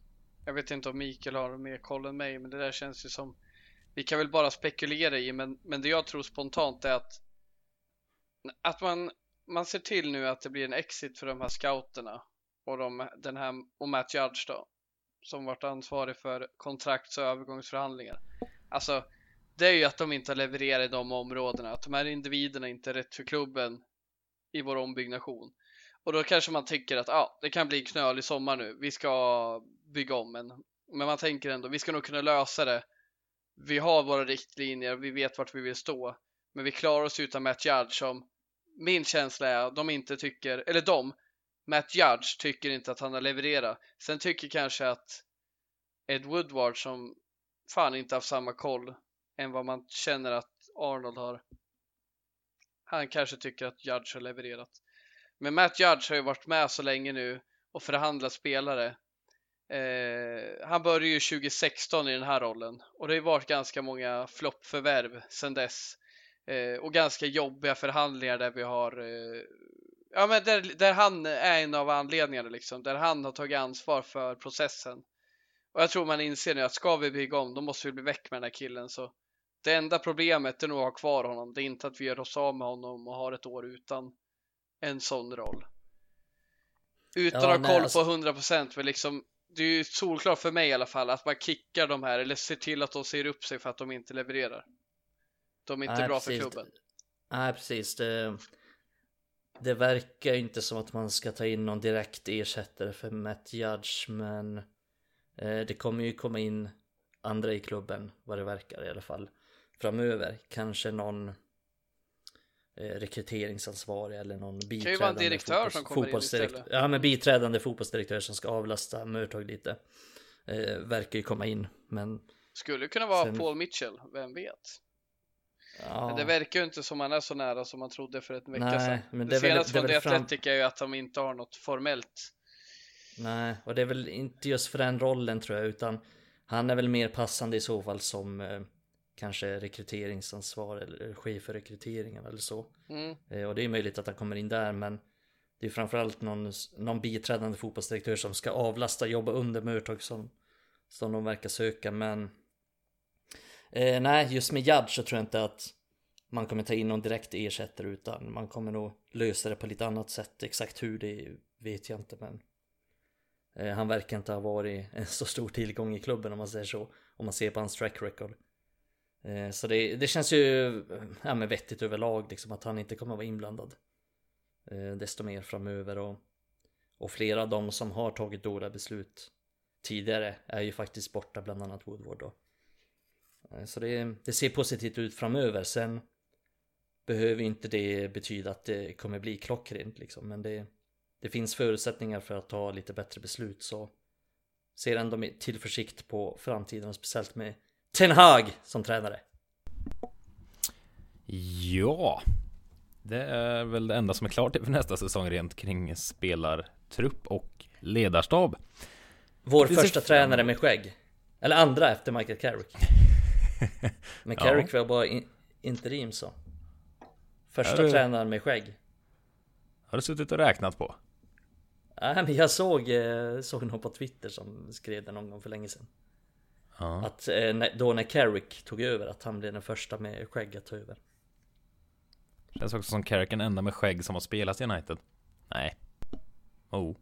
jag vet inte om Mikael har mer koll än mig, men det där känns ju som vi kan väl bara spekulera i, men, men det jag tror spontant är att att man, man ser till nu att det blir en exit för de här scouterna och, de, den här, och Matt Judge då som varit ansvarig för kontrakts och övergångsförhandlingar. Alltså, det är ju att de inte levererar i de områdena, att de här individerna inte är rätt för klubben i vår ombyggnation. Och då kanske man tycker att ah, det kan bli knölig sommar nu, vi ska bygga om en. Men man tänker ändå, vi ska nog kunna lösa det. Vi har våra riktlinjer, vi vet vart vi vill stå. Men vi klarar oss utan Matt Judge som min känsla är att de inte tycker, eller de, Matt Judge tycker inte att han har levererat. Sen tycker kanske att Ed Woodward som fan inte haft samma koll än vad man känner att Arnold har. Han kanske tycker att Judge har levererat. Men Matt Judge har ju varit med så länge nu och förhandlat spelare Eh, han började ju 2016 i den här rollen och det har varit ganska många floppförvärv sedan dess eh, och ganska jobbiga förhandlingar där vi har eh, ja men där, där han är en av anledningarna liksom där han har tagit ansvar för processen Och jag tror man inser nu att ska vi bygga om, då måste vi bli väck med den här killen. Så det enda problemet är nog att ha kvar honom. Det är inte att vi gör oss av med honom och har ett år utan en sån roll. Utan
Ja,
att ha koll
alltså-
på 100% men liksom det är ju solklart för mig i alla fall att man kickar de här eller ser till att de ser upp sig för att de inte levererar. De är inte
Nej,
bra
precis.
för klubben.
Nej precis. Det, det verkar inte som att man ska ta in någon direkt ersättare för Matt Judge men eh, det kommer ju komma in andra i klubben vad det verkar i alla fall framöver. Kanske någon rekryteringsansvarig eller någon biträdande
ju vara en direktör som kommer in
fotbollsdirekt-
istället.
Ja men biträdande fotbollsdirektör som ska avlasta Murtag lite. Eh, verkar ju komma in men
Skulle kunna vara
Sen-
Paul Mitchell, vem vet?
ja.
Men det verkar ju inte som han är så nära som man trodde för ett vecka sedan.
men
det
det
senaste
det
från
väl
The
fram-
Athletic är ju att de inte har något formellt.
Nej, och det är väl inte just för den rollen tror jag, utan han är väl mer passande i så fall som eh, kanske rekryteringsansvar eller chef för rekryteringen eller så.
Mm.
Eh, och det är möjligt att han kommer in där, men det är framförallt någon, någon biträdande fotbollsdirektör som ska avlasta, jobba under Murtag som, som de verkar söka, men eh, nej, just med Judge så tror jag inte att man kommer ta in någon direkt ersättare utan man kommer nog lösa det på lite annat sätt. Exakt hur det vet jag inte men eh, han verkar inte ha varit en så stor tillgång i klubben om man säger så. Om man ser på hans track record. Eh, så det, det känns ju eh, ja, men vettigt överlag liksom att han inte kommer vara inblandad. Eh, desto mer framöver och, och flera av de som har tagit dåliga beslut tidigare är ju faktiskt borta bland annat Woodward då. Så det, det ser positivt ut framöver. Sen behöver inte det betyda att det kommer bli klockrent liksom. Men det, det finns förutsättningar för att ta lite bättre beslut. Så ser ändå med tillförsikt på framtiden och speciellt med Ten Hag som tränare.
Ja, det är väl det enda som är klart inför nästa säsong rent kring spelartrupp och ledarstab.
Vår
Det
första tränare med skägg. Eller andra efter Michael Carrick. Men
Ja.
Carrick var bara in, interim så. Första
Ja, det-
tränaren med skägg.
Har du suttit och räknat på?
Nej men jag såg, eh, såg någon på Twitter som skrev det någon gång för länge sedan.
Ja.
Att eh, då när Carrick tog över, att han blev den första med skägg att ta över.
Känns också som Carrick den enda med skägg som har spelat i United. Nej. Oh.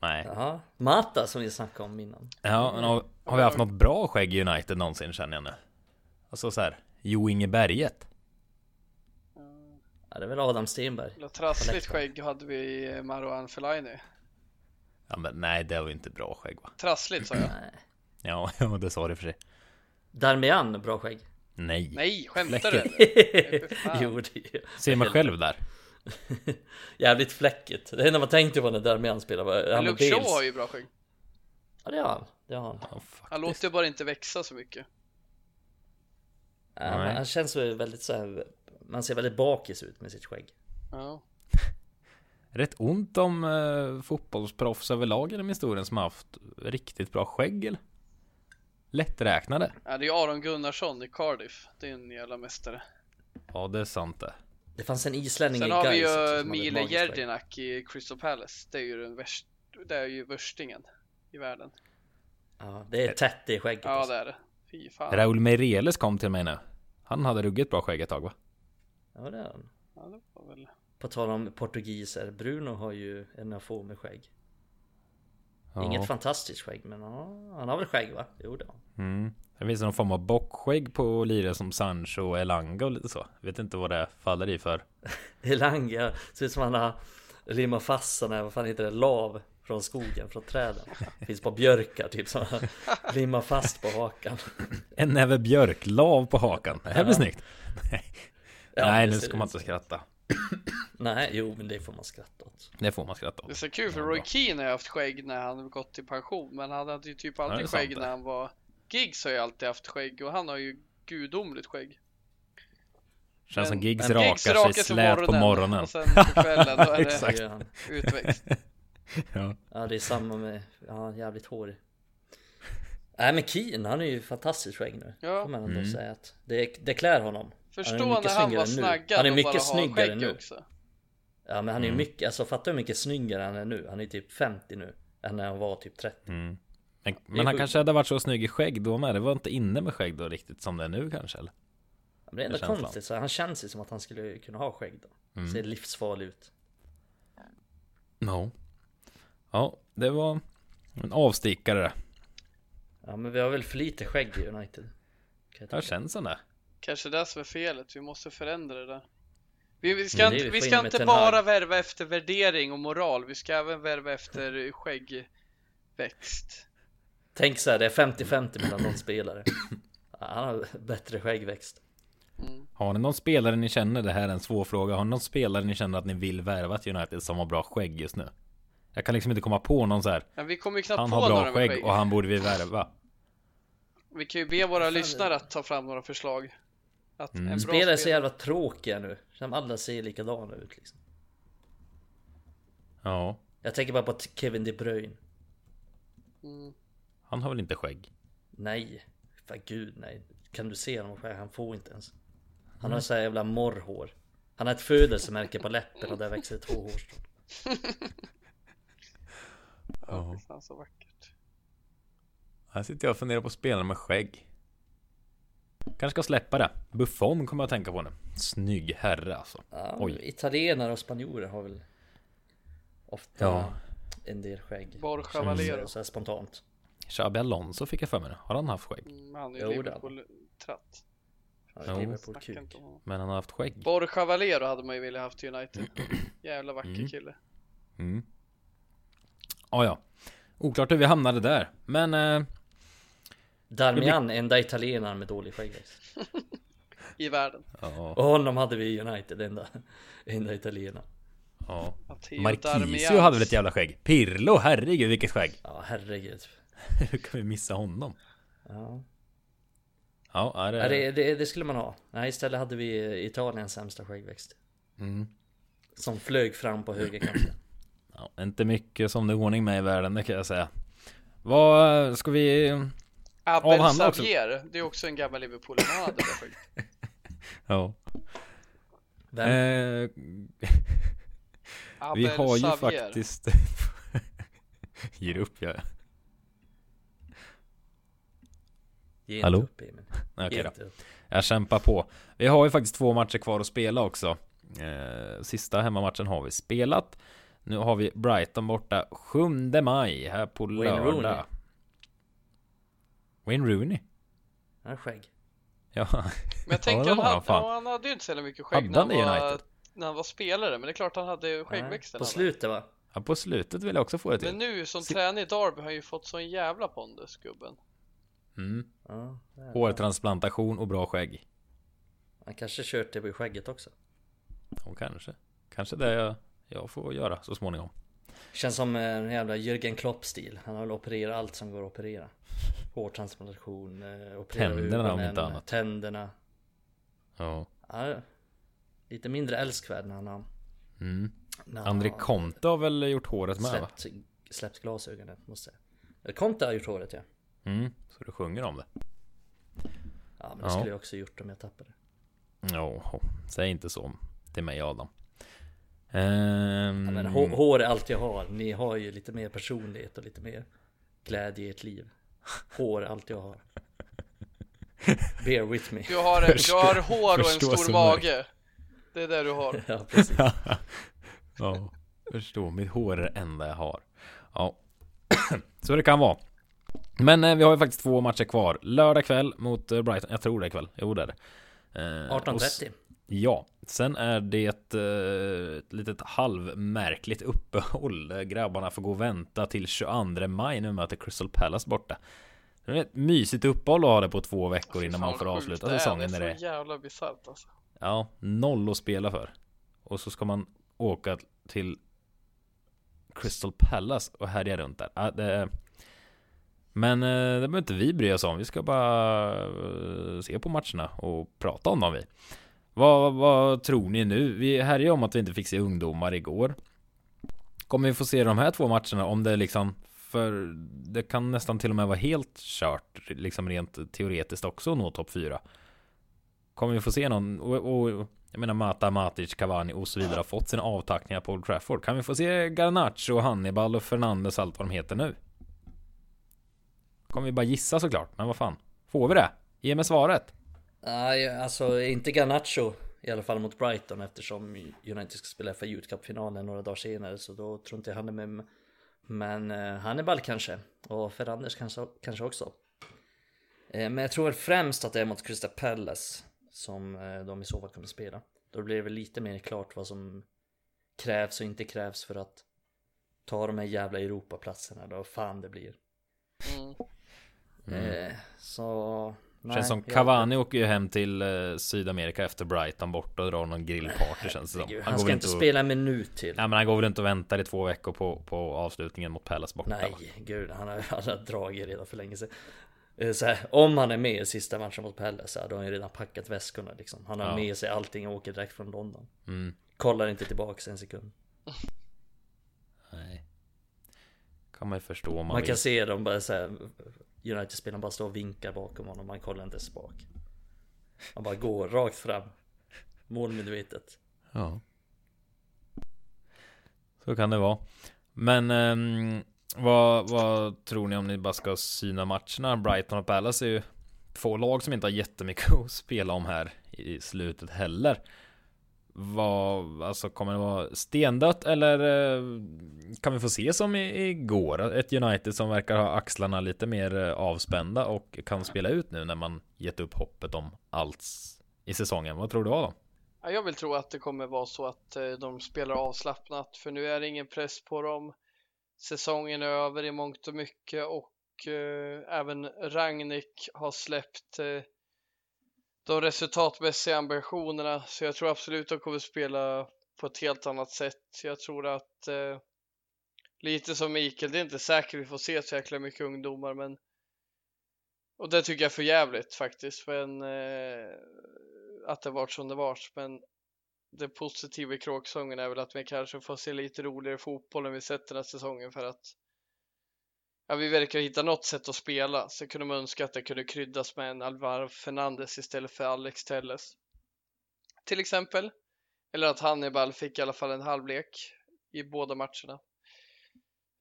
Nej.
Jaha, Mata som vi snackade om innan.
Ja, men har, har vi haft något bra skägg i United någonsin känner jag nu? Alltså så här, Jo Inge Berget.
Ja, det är väl Adam Stenberg.
Eller trassligt skägg hade vi i Marouane Fellaini.
Ja men nej, det var ju inte bra skägg va?
Trassligt sa jag.
Nej.
Ja, ja det sa det för sig.
Darmian, bra skägg.
Nej.
Nej, skämtar du eller?
jo, det är
Ser man själv där?
jävligt fläckigt. Det enda man tänkte på när Darmian spelade var...
Men Luke Shaw har ju bra skägg.
Ja, det har han. Det har han.
Ja,
Han låter bara inte växa så mycket.
Nej.
han känns väl väldigt så här, Man ser väldigt bakis ut med sitt skägg.
Ja.
Rätt ont om eh, fotbollsproffs överlag genom historien som har haft riktigt bra skägg eller? Lätträknade.
ja, det är Aron Gunnarsson i Cardiff. Det är en jävla mästare.
Ja, det är sant det.
Det fanns en islänning
Sen
i
har vi ju Mile. Jerdinak i Crystal Palace. Det är ju den värst, det är ju värstingen i världen.
Ja, det är tätt i skägget.
Ja,
alltså.
det är det. Fy fan.
Raul Meireles kom till mig nu. Han hade ruggigt bra skägg ett tag va?
Ja, det är han.
Ja, det var väl...
På tal om portugiser, Bruno har ju en av få med skägg.
Ja.
Inget fantastiskt skägg, men ja, han har väl skägg va? Jo han.
Mm. Det finns någon form av bockskägg på lirare som Sancho och Elanga och lite så. Vet inte vad det faller i för.
Elanga, ser ut som han har limmat fast här, vad fan heter det, lav från skogen, från träden. Finns på björkar typ som limmar fast på hakan.
En näve björklav på hakan. Det här blir
Ja.
snyggt.
Ja,
Nej, nu ska man inte skratta.
Nej, jo men det får man skratta åt.
Det får man skratta
Det är
åt.
så kul för Roy. Keane har ju haft skägg när han gått i pension. Men han hade ju typ
sant
skägg när han var... Giggs har ju alltid haft skägg och han har ju gudomligt skägg.
Känns som
Men-
Giggs
men
rakar
Giggs
sig
rakar sig
slät på morgonen.
Och sen på kvällen då är det
Exakt.
Utväxt.
Ja.
Ja det är samma med, ja jävligt hårig. Nej men Keen, han är ju fantastiskt skägg nu.
Ja.
Får man ändå
Mm.
säga att det, det klär honom.
Förstå
Han är mycket
när han var
nu.
snaggad
Han är mycket snyggare nu.
också.
Ja men han är
Mm.
mycket, alltså fatta hur mycket snyggare han är nu. Han är typ 50 nu. Än när han var typ 30.
Mm. Men, men han kanske hade varit så snygg i skägg då med. Det var inte inne med skägg då riktigt som det är nu kanske eller?
Men det är ändå
Det
konstigt, så han känns ju som att han skulle kunna ha skägg då.
Mm.
Ser livsfarlig ut.
No. Ja, det var en avstickare.
Ja men vi har väl för lite skägg i United. Jag tycka.
känns som det.
Kanske det som är felet, vi måste förändra det där. Vi, vi ska, inte, vi ska
in
inte bara värva efter värdering och moral, vi ska även värva efter skäggväxt.
Tänk så här, det är 50-50 mellan de spelare. Ja, Han har bättre skäggväxt.
Har ni någon spelare ni känner, det här är en svår fråga. Har ni någon spelare ni känner att ni vill värva till United som har bra skägg just nu? Jag kan liksom inte komma på någon så här.
Men vi kommer ju knappt
Han
på
har bra skägg
skägg.
och han borde vi värva.
Vi kan ju be våra lyssnare att ta fram några förslag. Att
Mm.
en bra
Spelare är så
spelare-
jävla tråkiga nu. Som alla ser likadana ut liksom.
Ja,
Jag tänker bara på Kevin De Bruyne.
Mm.
han har väl inte skägg?
Nej. För gud nej. Kan du se honom själv? Han får inte ens. Han har så här jävla morrhår. Han har ett födelsemärke på läppen och där växer två hårstrån.
Ja, fan så vackert.
Här sitter jag och funderar på att spela med skägg. Kanske ska släppa det. Buffon kommer jag att tänka på nu. Snygg herre alltså.
Ja,
Oj.
Italienare och spanjorer har väl ofta
Ja.
en del skägg.
Borja Valero.
Så här spontant.
Xabi Alonso fick jag för mig nu. Har han haft skägg?
Mm, han är ju Liverpool-tratt.
Ja.
Men han har haft skägg.
Borja Valero hade man ju velat haft i United. Jävla vacker
Mm.
kille.
Mm. Ah, ja. Oklart hur vi hamnade där. Men... Eh,
Darmian, enda italienaren med dålig skäggväxt.
I världen.
ja,
Och honom hade vi i United, enda, enda italienaren.
ja. Marquisio hade väl ett jävla skägg? Pirlo, herregud vilket skägg!
Ja, herregud.
Hur kan vi missa honom?
Ja.
Ja, är
Ja,
det...
det, det, det skulle man ha. Nej, istället hade vi Italiens sämsta skäggväxt.
Mm.
Som flög fram på högerkanten.
Ja, inte mycket som det är ordning med i världen, det kan jag säga. Vad ska vi...
Abel
också.
Xavier. Det är också en gammal Liverpoolare. Han hade det skägg.
Ja.
Vem?
Eh, vi har ju
Xavier.
faktiskt... Ger upp jag.
Ge inte
Hallå?
upp Emil.
Okej
Ge
då.
upp.
Jag kämpar på. Vi har ju faktiskt två matcher kvar att spela också. Eh, sista hemmamatchen har vi spelat. Nu har vi Brighton borta 7 maj här på
Wayne
lördag.
Rooney.
Wayne Rooney?
Han har skägg.
Ja,
Men jag tänker
det
han,
han
hade,
fan.
ja, han hade ju inte så mycket skägg
Hade
när han,
han i
var,
United?
när han var spelare. Men det är klart han hade skäggväxten.
På
han.
slutet va?
ja på slutet vill jag också få det till.
Men nu som
Si-
tränare i Derby har han ju fått sån jävla pondus gubben.
Mm.
Ja,
Hårtransplantation och bra skägg.
Han kanske kört det på skägget också.
Och kanske. Kanske det jag, jag får göra så småningom.
Känns som en jävla Jürgen Klopp-stil. Han har väl opererat allt som går att operera. Hårtransplantation, eh, operera
Tänderna om inte annat.
Tänderna.
Ja.
Ja, lite mindre älskvärd när han har
Mm.
när han
André
har
Conte har väl gjort håret med va?
släppt, släppt glasögonen måste jag säga. Conte har gjort håret ja.
Mm. Så du sjunger om det?
Ja men det
Ja.
skulle jag också gjort om jag tappade.
Jo, säg inte så till mig Adam. Ehm,
Ja, men hår, är allt jag har. Ni har ju lite mer personlighet och lite mer glädje i ert liv. Hår är allt jag har. Bear with me.
Du har, du har hår och en
förstå
stor mage. Det är det du har.
Ja precis.
ja, förstå. Mitt hår är det enda jag har. Ja, så det kan vara. Men eh, vi har ju faktiskt två matcher kvar. Lördag kväll mot eh, Brighton. Jag tror det är kväll. Jo, det är det. Eh, och s-
18.30.
Ja, sen är det ett, eh, litet halvmärkligt uppehåll. Grabbarna får gå och vänta till 22 maj nu möter Crystal Palace borta. Det är ett mysigt uppehåll att ha det på två veckor innan man får avsluta
det är.
säsongen.
Det är så jävla bisarrt alltså.
Ja, noll att spela för. Och så ska man åka till Crystal Palace och härja runt där. Ja, det... Men eh, det behöver inte vi bry oss om. Vi ska bara eh, se på matcherna och prata om dem vi. Vad, vad tror ni nu? Vi härjar om att vi inte fick se ungdomar igår. Kommer vi få se de här två matcherna om det liksom för det kan nästan till och med vara helt kört liksom rent teoretiskt också att nå topp 4. Kommer vi få se någon och, och jag menar Mata, Matic, Cavani och så vidare har fått sina avtackningar på Old Trafford. Kan vi få se Garnacho, Hannibal och Fernandes allt vad de heter nu? Kommer vi bara gissa såklart, men vad fan. Får vi det? Ge mig svaret.
Nej, alltså inte Garnacho i alla fall mot Brighton eftersom United ska spela för Youth Cup-finalen några dagar senare så då tror inte jag han är med. Men eh, Hannibal kanske och Ferranders kanske, kanske också. Eh, men jag tror väl främst att det är mot Crystal Palace som eh, de i så fall kommer spela. Då blir det väl lite mer klart vad som krävs och inte krävs för att ta de här jävla Europaplatserna då fan det blir.
Mm.
Eh, så
Nej, känns som Cavani åker ju hem till eh, Sydamerika efter Brighton borta och drar någon grillparty känns det som.
Han, han ska inte och... spela en minut till.
Nej men han går väl inte och väntar i två veckor på, på avslutningen mot Palace borta.
Nej, va? gud han har, han har dragit redan för länge sedan. Eh, så här, om han är med i sista matchen mot Palace, då har han ju redan packat väskorna liksom. Han har ja. med sig allting och åker direkt från London. Mm. Kollar inte tillbaks en sekund.
Nej. Kan man ju förstå om man,
man kan se dem bara såhär United-spelaren bara står och vinkar bakom honom, man kollar inte ens bak. Han bara går rakt fram. Målmedvetet.
Ja. Så kan det vara. Men um, vad, vad tror ni om ni bara ska syna matcherna? Brighton och Palace är ju två lag som inte har jättemycket att spela om här i slutet heller. Vad, alltså kommer det vara stendött eller eh, kan vi få se som igår? Ett United som verkar ha axlarna lite mer eh, avspända och kan spela ut nu när man gett upp hoppet om allt i säsongen. Vad tror du Adam?
Jag vill tro att det kommer vara så att eh, de spelar avslappnat för nu är det ingen press på dem. Säsongen är över i mångt och mycket och även Ragnik har släppt de resultatmässiga ambitionerna. Så jag tror absolut att de kommer spela på ett helt annat sätt. Jag tror att eh, lite som Mikael, det är inte säkert vi får se så jäkla mycket ungdomar, men och det tycker jag är för jävligt faktiskt, men eh, att det varit som det varit. Men det positiva i kråksången är väl att vi kanske får se lite roligare fotboll än vi sett den här säsongen för att ja, vi verkar hitta något sätt att spela. Så kunde man önska att det kunde kryddas med en Alvaro Fernandes istället för Alex Telles. Till exempel. Eller att Hannibal fick i alla fall en halvlek i båda matcherna.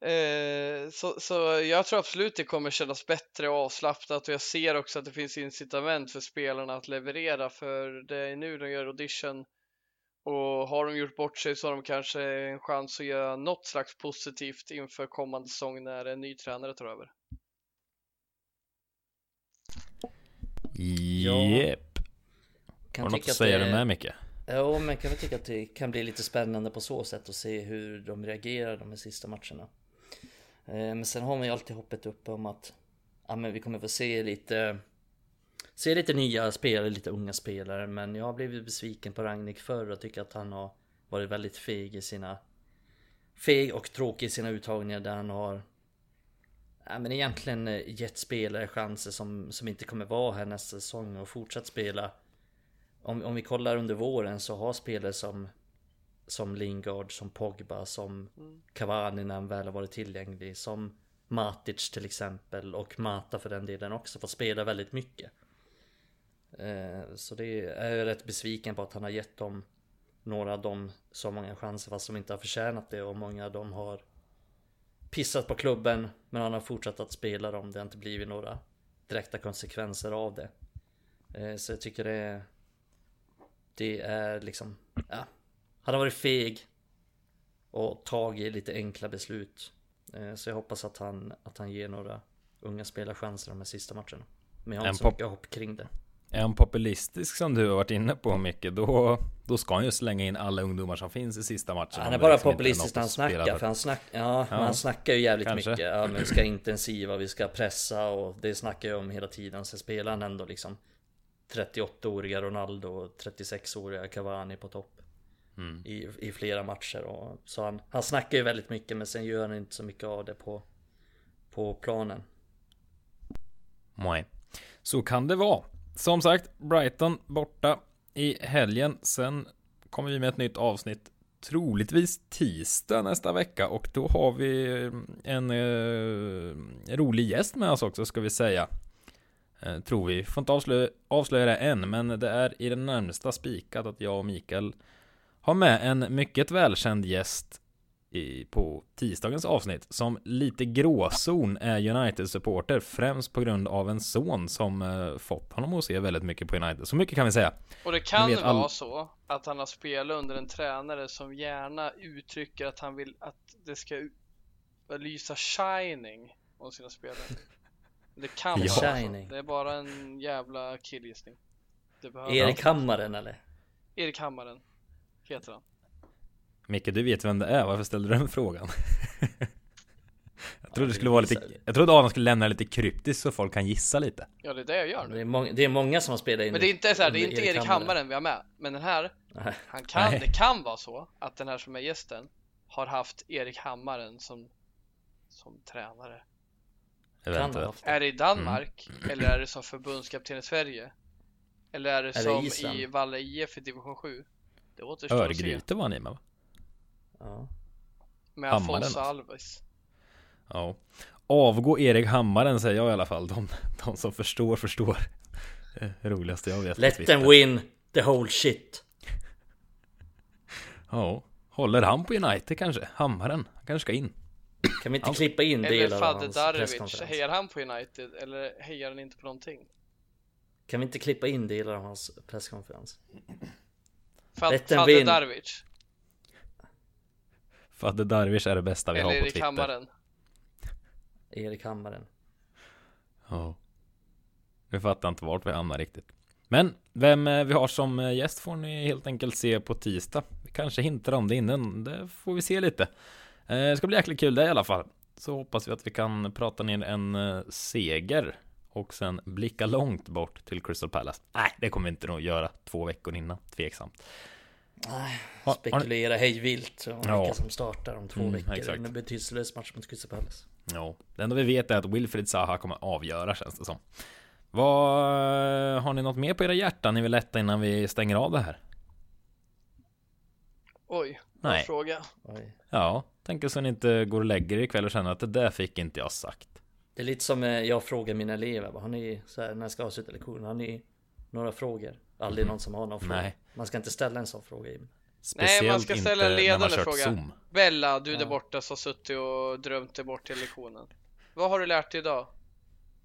Eh, så, så jag tror absolut det kommer kännas bättre och avslappnat och jag ser också att det finns incitament för spelarna att leverera för det är nu de gör audition och har de gjort bort sig så har de kanske en chans att göra något slags positivt inför kommande säsong när en ny tränare tar över.
Japp. Har du något att säga det... med Micke?
Ja, men kan väl tycka att det kan bli lite spännande på så sätt att se hur de reagerar de här sista matcherna. Eh, men sen har man ju alltid hoppet uppe om att ja, men vi kommer få se lite Ser lite nya spelare, lite unga spelare men jag har blivit besviken på Ragnik förr och tycker att han har varit väldigt feg i sina Feg och tråkig i sina uttagningar där han har ja, men egentligen eh, gett spelare chanser som, som inte kommer vara här nästa säsong och fortsatt spela om, om vi kollar under våren så har spelare som Som Lingard, som Pogba, som mm. Cavani när han väl har varit tillgänglig Som Matic till exempel och Mata för den delen också fått spela väldigt mycket så det är jag rätt besviken på att han har gett dem några av dem så många chanser fast de inte har förtjänat det. Och många av dem har pissat på klubben men han har fortsatt att spela dem. Det har inte blivit några direkta konsekvenser av det. Eh, så jag tycker det är Det är liksom Ja. Han har varit feg Och tagit lite enkla beslut. Eh, Så jag hoppas att han Att han ger några Unga spelare chanser de här sista matcherna. Men jag har inte så mycket hopp kring det
är han populistisk som du har varit inne på mycket då, då ska han ju slänga in alla ungdomar som finns i sista matchen.
Han är bara liksom populistisk när han snackar, för han, snack, ja, ja. han snackar ju jävligt Kanske. mycket. Ja, men vi ska intensiva, vi ska pressa och det snackar jag om hela tiden. Sen spelar han ändå liksom 38-åriga Ronaldo och 36-åriga Cavani på topp. Mm. I, I flera matcher. Och, så han, han snackar ju väldigt mycket men sen gör han inte så mycket av det på, på planen.
Nej. Så kan det vara. Som sagt, Brighton borta i helgen. Sen kommer vi med ett nytt avsnitt troligtvis tisdag nästa vecka och då har vi eh, en eh, rolig gäst med oss också ska vi säga. Eh, tror vi. Får inte avslöja, avslöja det än, men det är i det närmsta spikat att jag och Mikael har med en mycket välkänd gäst i, på tisdagens avsnitt som lite gråzon är United-supporter främst på grund av en son som eh, fått honom att se väldigt mycket på United. Så mycket kan vi säga.
Och det kan vara
all-
så att han har spelat under en tränare som gärna uttrycker att han vill att det ska lysa shining om sina spelare. Det kan
Ja.
vara
Shining.
så. Det är bara en jävla killgissning.
Erik Hammaren eller?
Erik Hammaren heter han.
Micke, du vet vem det är. Varför ställde du den frågan? jag trodde det skulle vara lite... Jag trodde Adam skulle lämna lite kryptiskt så folk kan gissa lite.
Ja, det är det jag gör
Det
nu.
är, många, det är många som har spelat in
Men det är inte så här, det är inte Erik Hammaren vi har med. Men den här,
Nej.
han kan,
Nej.
det kan vara så att den här som är gästen har haft Erik Hammaren som, som tränare.
Det.
Är det i Danmark eller är det som förbundskapten i Sverige? Eller är det
det
som
Island?
i Valle IF i division 7? Det återstår att se.
Örgryte var ni med va?
Ja.
Med
Hammaren
Afonso
alltså.
Alves.
Ja. Avgå Erik Hammaren säger jag i alla fall. De, de som förstår, förstår. Det roligaste jag vet.
Let them win the whole shit.
Ja. Håller han på United kanske? Hammaren? Han kanske ska in.
Kan vi inte
Ja.
klippa in
Eller
delar av
Fadde
hans presskonferens?
Hejar han på United eller hejar han inte på någonting?
Kan vi inte klippa in delar av hans presskonferens?
Fadde. Darvic.
Fadde Darwish är det bästa vi
Eller
har på
Erik
Twitter.
Hammaren.
Erik Hammaren.
Ja. Vi fattar inte vart vi hamnar riktigt. Men vem eh, vi har som eh, gäst får ni helt enkelt se på tisdag. Vi kanske hintar om det innan. Det får vi se lite. Eh, Det ska bli jäkligt kul det i alla fall. Så hoppas vi att vi kan prata ner en seger. Och sen blicka långt bort till Crystal Palace. Nej, det kommer vi inte nog göra två veckor innan. Tveksamt.
Nej, spekulera hej vilt om
Ja.
vilka som startar om två
Mm,
veckor.
exakt.
En betydelselös match mot Crystal Palace.
Ja, det enda vi vet är att Wilfried Zaha kommer avgöra känns det som. Vad, har ni något mer på era hjärtan ni vill lätta innan vi stänger av det här?
Oj,
Nej.
fråga.
Oj.
Ja, tänker så ni inte går och lägger er ikväll och känner att det där fick inte jag sagt.
Det är lite som eh, jag frågar mina elever, vad har ni, så här, när jag ska avsluta lektionen, har ni några frågor? Aldrig någon som har någon fråga.
Nej.
Man ska inte ställa en sån fråga Emil.
Speciellt
Nej, man ska ställa en ledande fråga.
Zoom.
Bella, du
Ja.
där borta som suttit och drömt dig bort till lektionen. Vad har du lärt dig idag?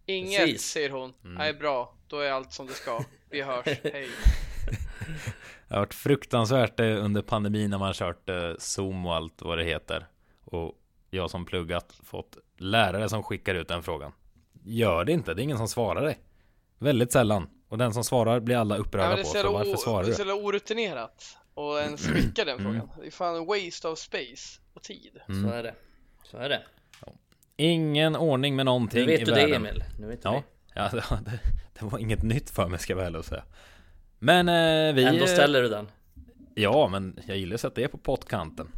Inget,
Precis.
säger hon.
Mm.
Nej, bra. Då är allt som det ska. Vi hörs. Hej.
Det har varit fruktansvärt eh, under pandemin när man har kört eh, Zoom och allt vad det heter. Och jag som pluggat fått lärare som skickar ut den frågan. Gör det inte, det är ingen som svarar dig. Väldigt sällan. Och den som svarar blir alla
Ja,
upprörda
är
på.
så
varför svarar
det är
du?
så jävla orutinerat. Och ens skicka den
Mm.
frågan. Det är fan en waste of space och tid.
Mm.
Så är det. Så är det.
Ingen ordning med någonting
Nu vet
i
du
världen.
det Emil. Nu vet du
Ja,
det.
ja det, det, var inget nytt för mig ska jag och säga. Men eh, vi...
Ändå ställer du den.
Ja, men jag gillar att sätta er på pottkanten.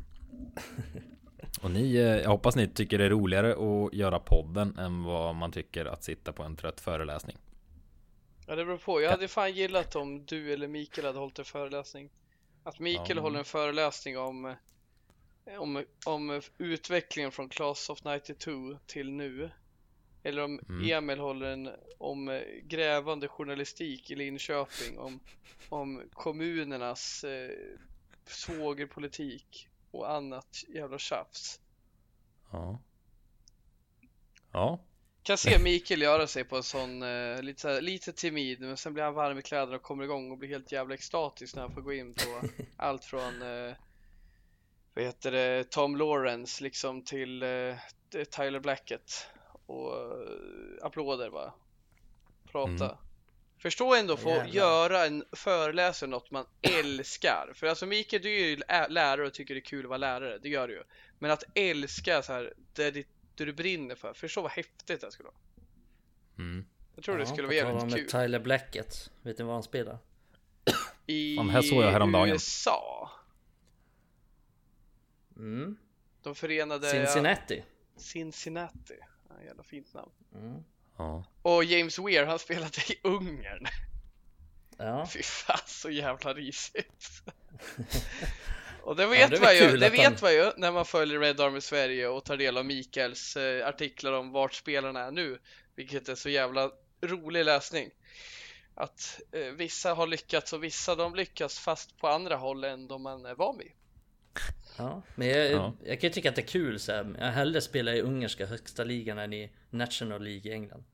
Och ni, eh, jag hoppas ni tycker det är roligare att göra podden än vad man tycker att sitta på en trött föreläsning.
Ja, det beror på. Jag hade fan gillat om du eller Mikael hade hållit en föreläsning. Att Mikael
Ja.
håller en föreläsning om, eh, om, om utvecklingen från Class of 92 till nu. Eller om
Mm.
Emil håller en om eh, grävande journalistik i Linköping. Om, om kommunernas eh, svågerpolitik och annat jävla tjafs.
Ja. Ja.
Kan se Mikael göra sig på en sån, eh, lite, så här, lite timid, men sen blir han varm i kläderna och kommer igång och blir helt jävla extatisk när han får gå in på allt från, eh, vad heter det, Tom Lawrence liksom till eh, Tyler Blackett och eh, applåder bara. Prata.
Mm.
Förstå ändå få
Jävlar.
göra en föreläsare något man älskar. För alltså Mikael, du är ju lä- lärare och tycker det är kul att vara lärare, det gör du ju. Men att älska så här, det, det, det du brinner för, förstå vad häftigt det skulle vara.
Mm.
Jag tror det
Ja,
skulle
på
vara jävligt kul.
Tyler Blackett. Vet ni vad han spelar?
I
Fan, här såg jag häromdagen.
USA.
Mm.
De förenade
Cincinnati.
Cincinnati. Ja, jävla fint namn.
Mm.
Ja.
Och James Weir, han spelade i Ungern.
Ja.
Fy fan så jävla risigt. Och det
Ja,
vet
det är
man ju, det vet
han-
man ju när man följer Red Army Sverige och tar del av Mikaels eh, artiklar om vart spelarna är nu. Vilket är så jävla rolig läsning. Att eh, vissa har lyckats och vissa de lyckas fast på andra håll än de man är van vid.
Ja, men jag,
Ja.
jag kan ju tycka att det är kul så här. Jag hellre spelar i ungerska högsta ligan än i National League i England.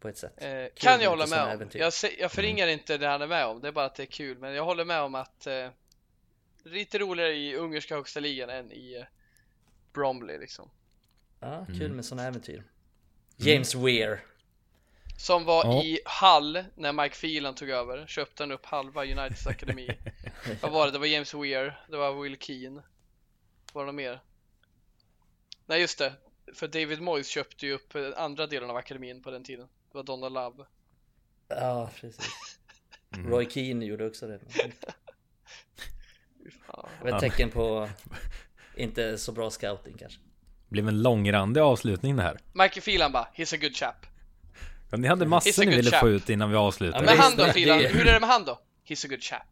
På ett sätt.
Eh, kan jag hålla med om.
äventyr.
Jag, jag förringar inte det han är med om, det är bara att det är kul. Men jag håller med om att eh, lite roligare i ungerska högsta ligan än i eh, Bromley liksom.
Ja, kul
Mm.
med såna äventyr. James Weir.
Som var
Ja.
i Hull när Mike Phelan tog över. Köpte han upp halva Uniteds akademi. Vad var det? Det var James Weir, det var Will Keane. Var det något mer? Nej just det. För David Moyes köpte ju upp eh, andra delen av akademin på den tiden. Det var Donald Love.
Ja, precis.
Mm.
Roy Keane gjorde också det. Det var ett tecken på inte så bra scouting kanske.
Blev en långrandig avslutning det här.
Michael Phelan bara, he's a good chap.
Ja, ni hade massor ni ville
chap.
få ut innan vi
Ja,
avslutade.
Men
det-
han då
det-
Phelan,
det-
hur är det med han då? He's a good chap.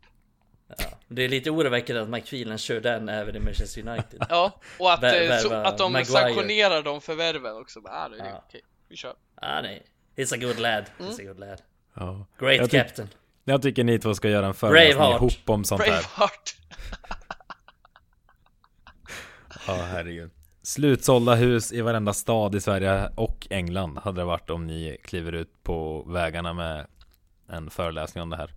Ja. Det är lite oroväckande att Mike Phelan kör den även i Manchester United.
Ja, och att,
Vär-
eh, så, att de
Maguire.
sanktionerar de förvärven också. Ah, det är
Ja.
okej, vi kör.
Ah, nej. He's a good lad.
Mm.
He's a good lad.
Ja.
Great
Jag, tyck,
captain.
Jag tycker ni två ska göra en föreläsning
Braveheart.
ihop om sånt här.
Braveheart.
Ja, herregud. Slutsålda hus i varenda stad i Sverige och England hade det varit om ni kliver ut på vägarna med en föreläsning om det här.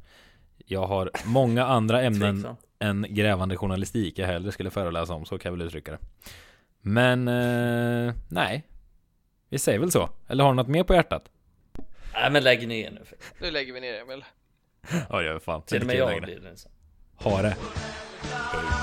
Jag har många andra ämnen än grävande journalistik jag hellre skulle föreläsa om, så kan jag väl uttrycka det. Men, eh, nej. Vi säger väl så. Eller har du något mer på hjärtat?
Nej men lägg ner nu.
Nu lägger vi ner Emil.
Ja, det gör fan.
Till och med jag blir det.
Ha det. Hej.